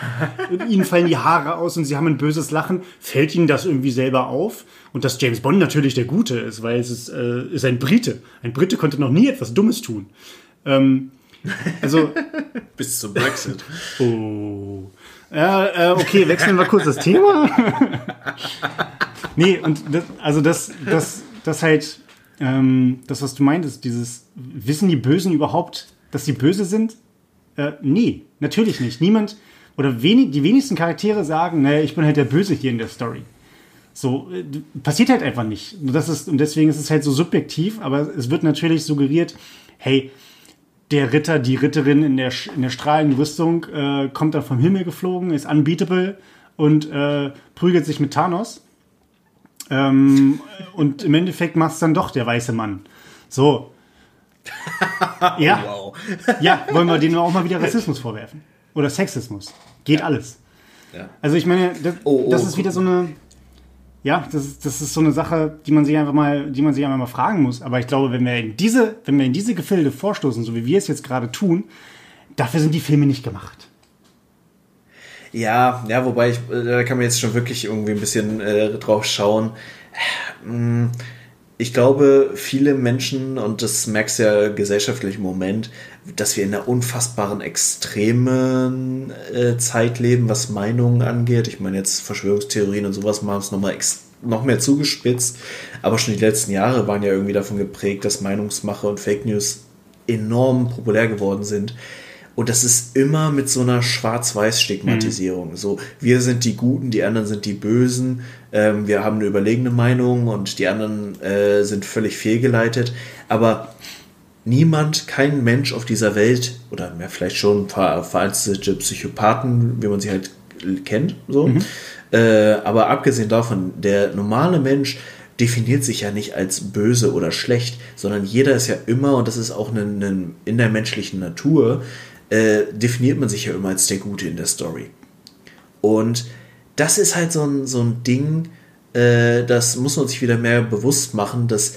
ihnen fallen die Haare aus und sie haben ein böses Lachen. Fällt ihnen das irgendwie selber auf? Und dass James Bond natürlich der Gute ist, weil es ist, äh, ist ein Brite. Ein Brite konnte noch nie etwas Dummes tun. Ähm, also. Bis zum Brexit. Oh. Ja, äh, okay, wechseln wir kurz das Thema. nee, und das, also das, das, das halt, ähm, das, was du meintest, dieses, wissen die Bösen überhaupt, dass sie böse sind? Äh, nee, natürlich nicht. Niemand, oder wenig, die wenigsten Charaktere sagen, naja, ich bin halt der Böse hier in der Story. So, äh, passiert halt einfach nicht. Das ist, und deswegen ist es halt so subjektiv, aber es wird natürlich suggeriert, hey, der Ritter, die Ritterin in der, in der strahlenden Rüstung äh, kommt da vom Himmel geflogen, ist unbeatable und äh, prügelt sich mit Thanos. Ähm, und im Endeffekt macht es dann doch der weiße Mann. So. ja. Wow. ja, wollen wir denen auch mal wieder Rassismus vorwerfen? Oder Sexismus? Geht ja. alles. Ja. Also ich meine, das, oh, oh, das ist wieder so eine ja, das ist, das ist so eine Sache, die man sich einfach mal, die man sich einfach mal fragen muss. Aber ich glaube, wenn wir in diese, wenn wir in diese Gefilde vorstoßen, so wie wir es jetzt gerade tun, dafür sind die Filme nicht gemacht. Ja, ja, wobei ich, äh, da kann man jetzt schon wirklich irgendwie ein bisschen äh, drauf schauen. Hm, ich glaube, viele Menschen, und das merkst du ja gesellschaftlich im Moment, dass wir in einer unfassbaren extremen äh, Zeit leben, was Meinungen angeht. Ich meine, jetzt Verschwörungstheorien und sowas machen es nochmal noch mehr zugespitzt. Aber schon die letzten Jahre waren ja irgendwie davon geprägt, dass Meinungsmache und Fake News enorm populär geworden sind. Und das ist immer mit so einer Schwarz-Weiß-Stigmatisierung. Mhm. So, wir sind die Guten, die anderen sind die Bösen. Ähm, wir haben eine überlegene Meinung und die anderen äh, sind völlig fehlgeleitet. Aber niemand, kein Mensch auf dieser Welt, oder mehr vielleicht schon vereinzelte Psychopathen, wie man sie halt kennt, so. Mhm. Äh, aber abgesehen davon, der normale Mensch definiert sich ja nicht als böse oder schlecht, sondern jeder ist ja immer, und das ist auch in der menschlichen Natur, äh, definiert man sich ja immer als der Gute in der Story. Und das ist halt so ein, so ein Ding, äh, das muss man sich wieder mehr bewusst machen, dass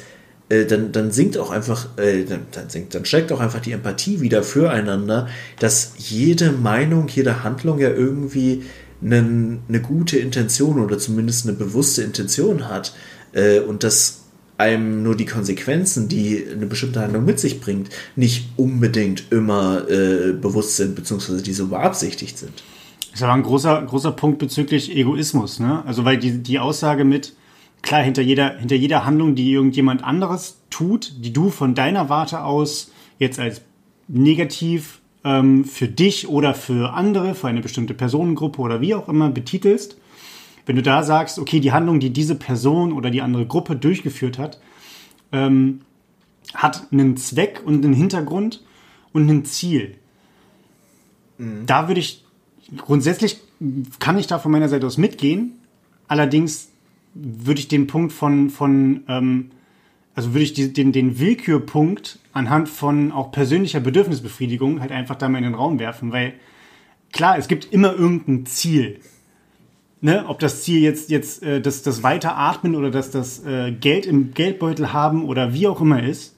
äh, dann, dann sinkt auch einfach, äh, dann, dann, sinkt, dann steigt auch einfach die Empathie wieder füreinander, dass jede Meinung, jede Handlung ja irgendwie einen, eine gute Intention oder zumindest eine bewusste Intention hat äh, und dass einem nur die Konsequenzen, die eine bestimmte Handlung mit sich bringt, nicht unbedingt immer äh, bewusst sind, beziehungsweise die so beabsichtigt sind. Das ist aber ein großer, großer Punkt bezüglich Egoismus, ne? Also weil die, die Aussage mit, klar, hinter jeder, hinter jeder Handlung, die irgendjemand anderes tut, die du von deiner Warte aus jetzt als negativ ähm, für dich oder für andere, für eine bestimmte Personengruppe oder wie auch immer betitelst, wenn du da sagst, okay, die Handlung, die diese Person oder die andere Gruppe durchgeführt hat, ähm, hat einen Zweck und einen Hintergrund und ein Ziel. Mhm. Da würde ich grundsätzlich kann ich da von meiner Seite aus mitgehen. Allerdings würde ich den Punkt von, von ähm, also würde ich die, den, den Willkürpunkt anhand von auch persönlicher Bedürfnisbefriedigung halt einfach da mal in den Raum werfen, weil klar, es gibt immer irgendein Ziel. Ne, ob das Ziel jetzt, jetzt äh, das, das Weiteratmen oder dass das äh, Geld im Geldbeutel haben oder wie auch immer ist,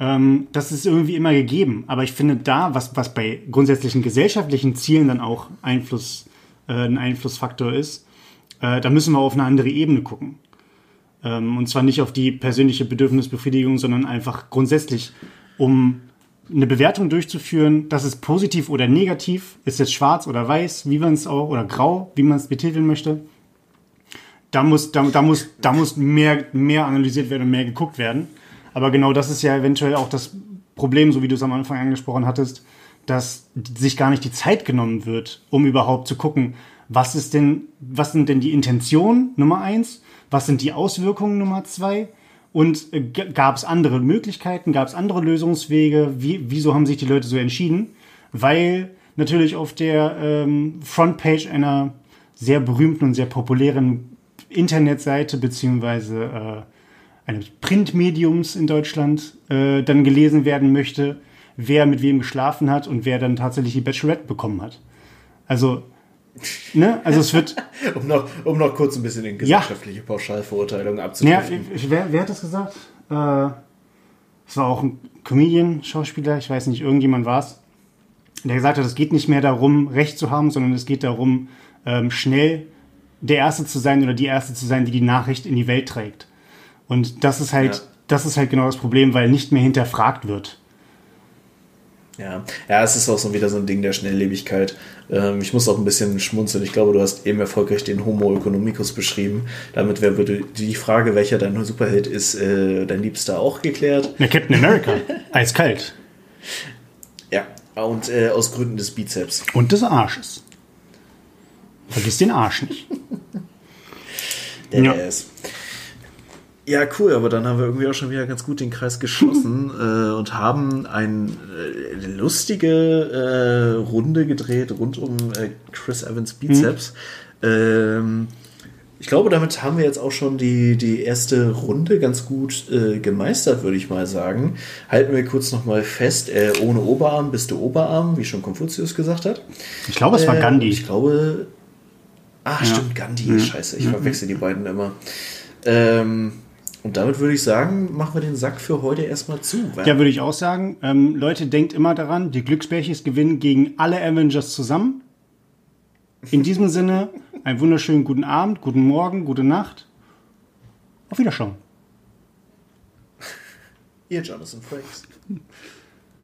ähm, das ist irgendwie immer gegeben. Aber ich finde da, was, was bei grundsätzlichen gesellschaftlichen Zielen dann auch Einfluss, äh, ein Einflussfaktor ist, äh, da müssen wir auf eine andere Ebene gucken. Ähm, und zwar nicht auf die persönliche Bedürfnisbefriedigung, sondern einfach grundsätzlich, um eine Bewertung durchzuführen, das ist positiv oder negativ, ist es schwarz oder weiß, wie man es auch, oder grau, wie man es betiteln möchte. Da muss, da, da muss, da muss mehr, mehr analysiert werden und mehr geguckt werden. Aber genau das ist ja eventuell auch das Problem, so wie du es am Anfang angesprochen hattest, dass sich gar nicht die Zeit genommen wird, um überhaupt zu gucken, was ist denn, was sind denn die Intentionen, Nummer eins, was sind die Auswirkungen, Nummer zwei, und äh, gab es andere Möglichkeiten, gab es andere Lösungswege? Wie, wieso haben sich die Leute so entschieden? Weil natürlich auf der ähm, Frontpage einer sehr berühmten und sehr populären Internetseite beziehungsweise äh, eines Printmediums in Deutschland äh, dann gelesen werden möchte, wer mit wem geschlafen hat und wer dann tatsächlich die Bachelorette bekommen hat. Also Ne? Also es wird. um, noch, um noch kurz ein bisschen in gesellschaftliche ja. Pauschalverurteilung abzudriften. Ja, wer, wer hat das gesagt? Äh, es war auch ein Comedian, Schauspieler, ich weiß nicht, irgendjemand war es, der gesagt hat, es geht nicht mehr darum, Recht zu haben, sondern es geht darum, ähm, schnell der Erste zu sein oder die Erste zu sein, die die Nachricht in die Welt trägt. Und das ist halt, ja. das ist halt genau das Problem, weil nicht mehr hinterfragt wird. Ja, ja, es ist auch so wieder so ein Ding der Schnelllebigkeit. Ähm, ich muss auch ein bisschen schmunzeln. Ich glaube, du hast eben erfolgreich den Homo economicus beschrieben. Damit wäre die Frage, welcher dein Superheld ist, äh, dein Liebster auch geklärt. Na, Captain America. Eiskalt. Ja, und äh, aus Gründen des Bizeps. Und des Arsches. Vergiss den Arsch nicht. Der, ja. der ist. Ja, cool, aber dann haben wir irgendwie auch schon wieder ganz gut den Kreis geschlossen äh, und haben eine äh, lustige äh, Runde gedreht rund um äh, Chris Evans Bizeps. Mhm. Ähm, ich glaube, damit haben wir jetzt auch schon die, die erste Runde ganz gut äh, gemeistert, würde ich mal sagen. Halten wir kurz nochmal fest, äh, ohne Oberarm bist du Oberarm, wie schon Konfuzius gesagt hat. Ich glaube, es war äh, Gandhi. Ich glaube. Ah, ja. stimmt, Gandhi. Mhm. Scheiße, ich mhm. verwechsel die beiden immer. Ähm, und damit würde ich sagen, machen wir den Sack für heute erstmal zu. Ja, würde ich auch sagen. Ähm, Leute, denkt immer daran, die Glücksbärchis gewinnen gegen alle Avengers zusammen. In diesem Sinne, einen wunderschönen guten Abend, guten Morgen, gute Nacht. Auf Wiederschauen. Ihr Jonathan Frakes.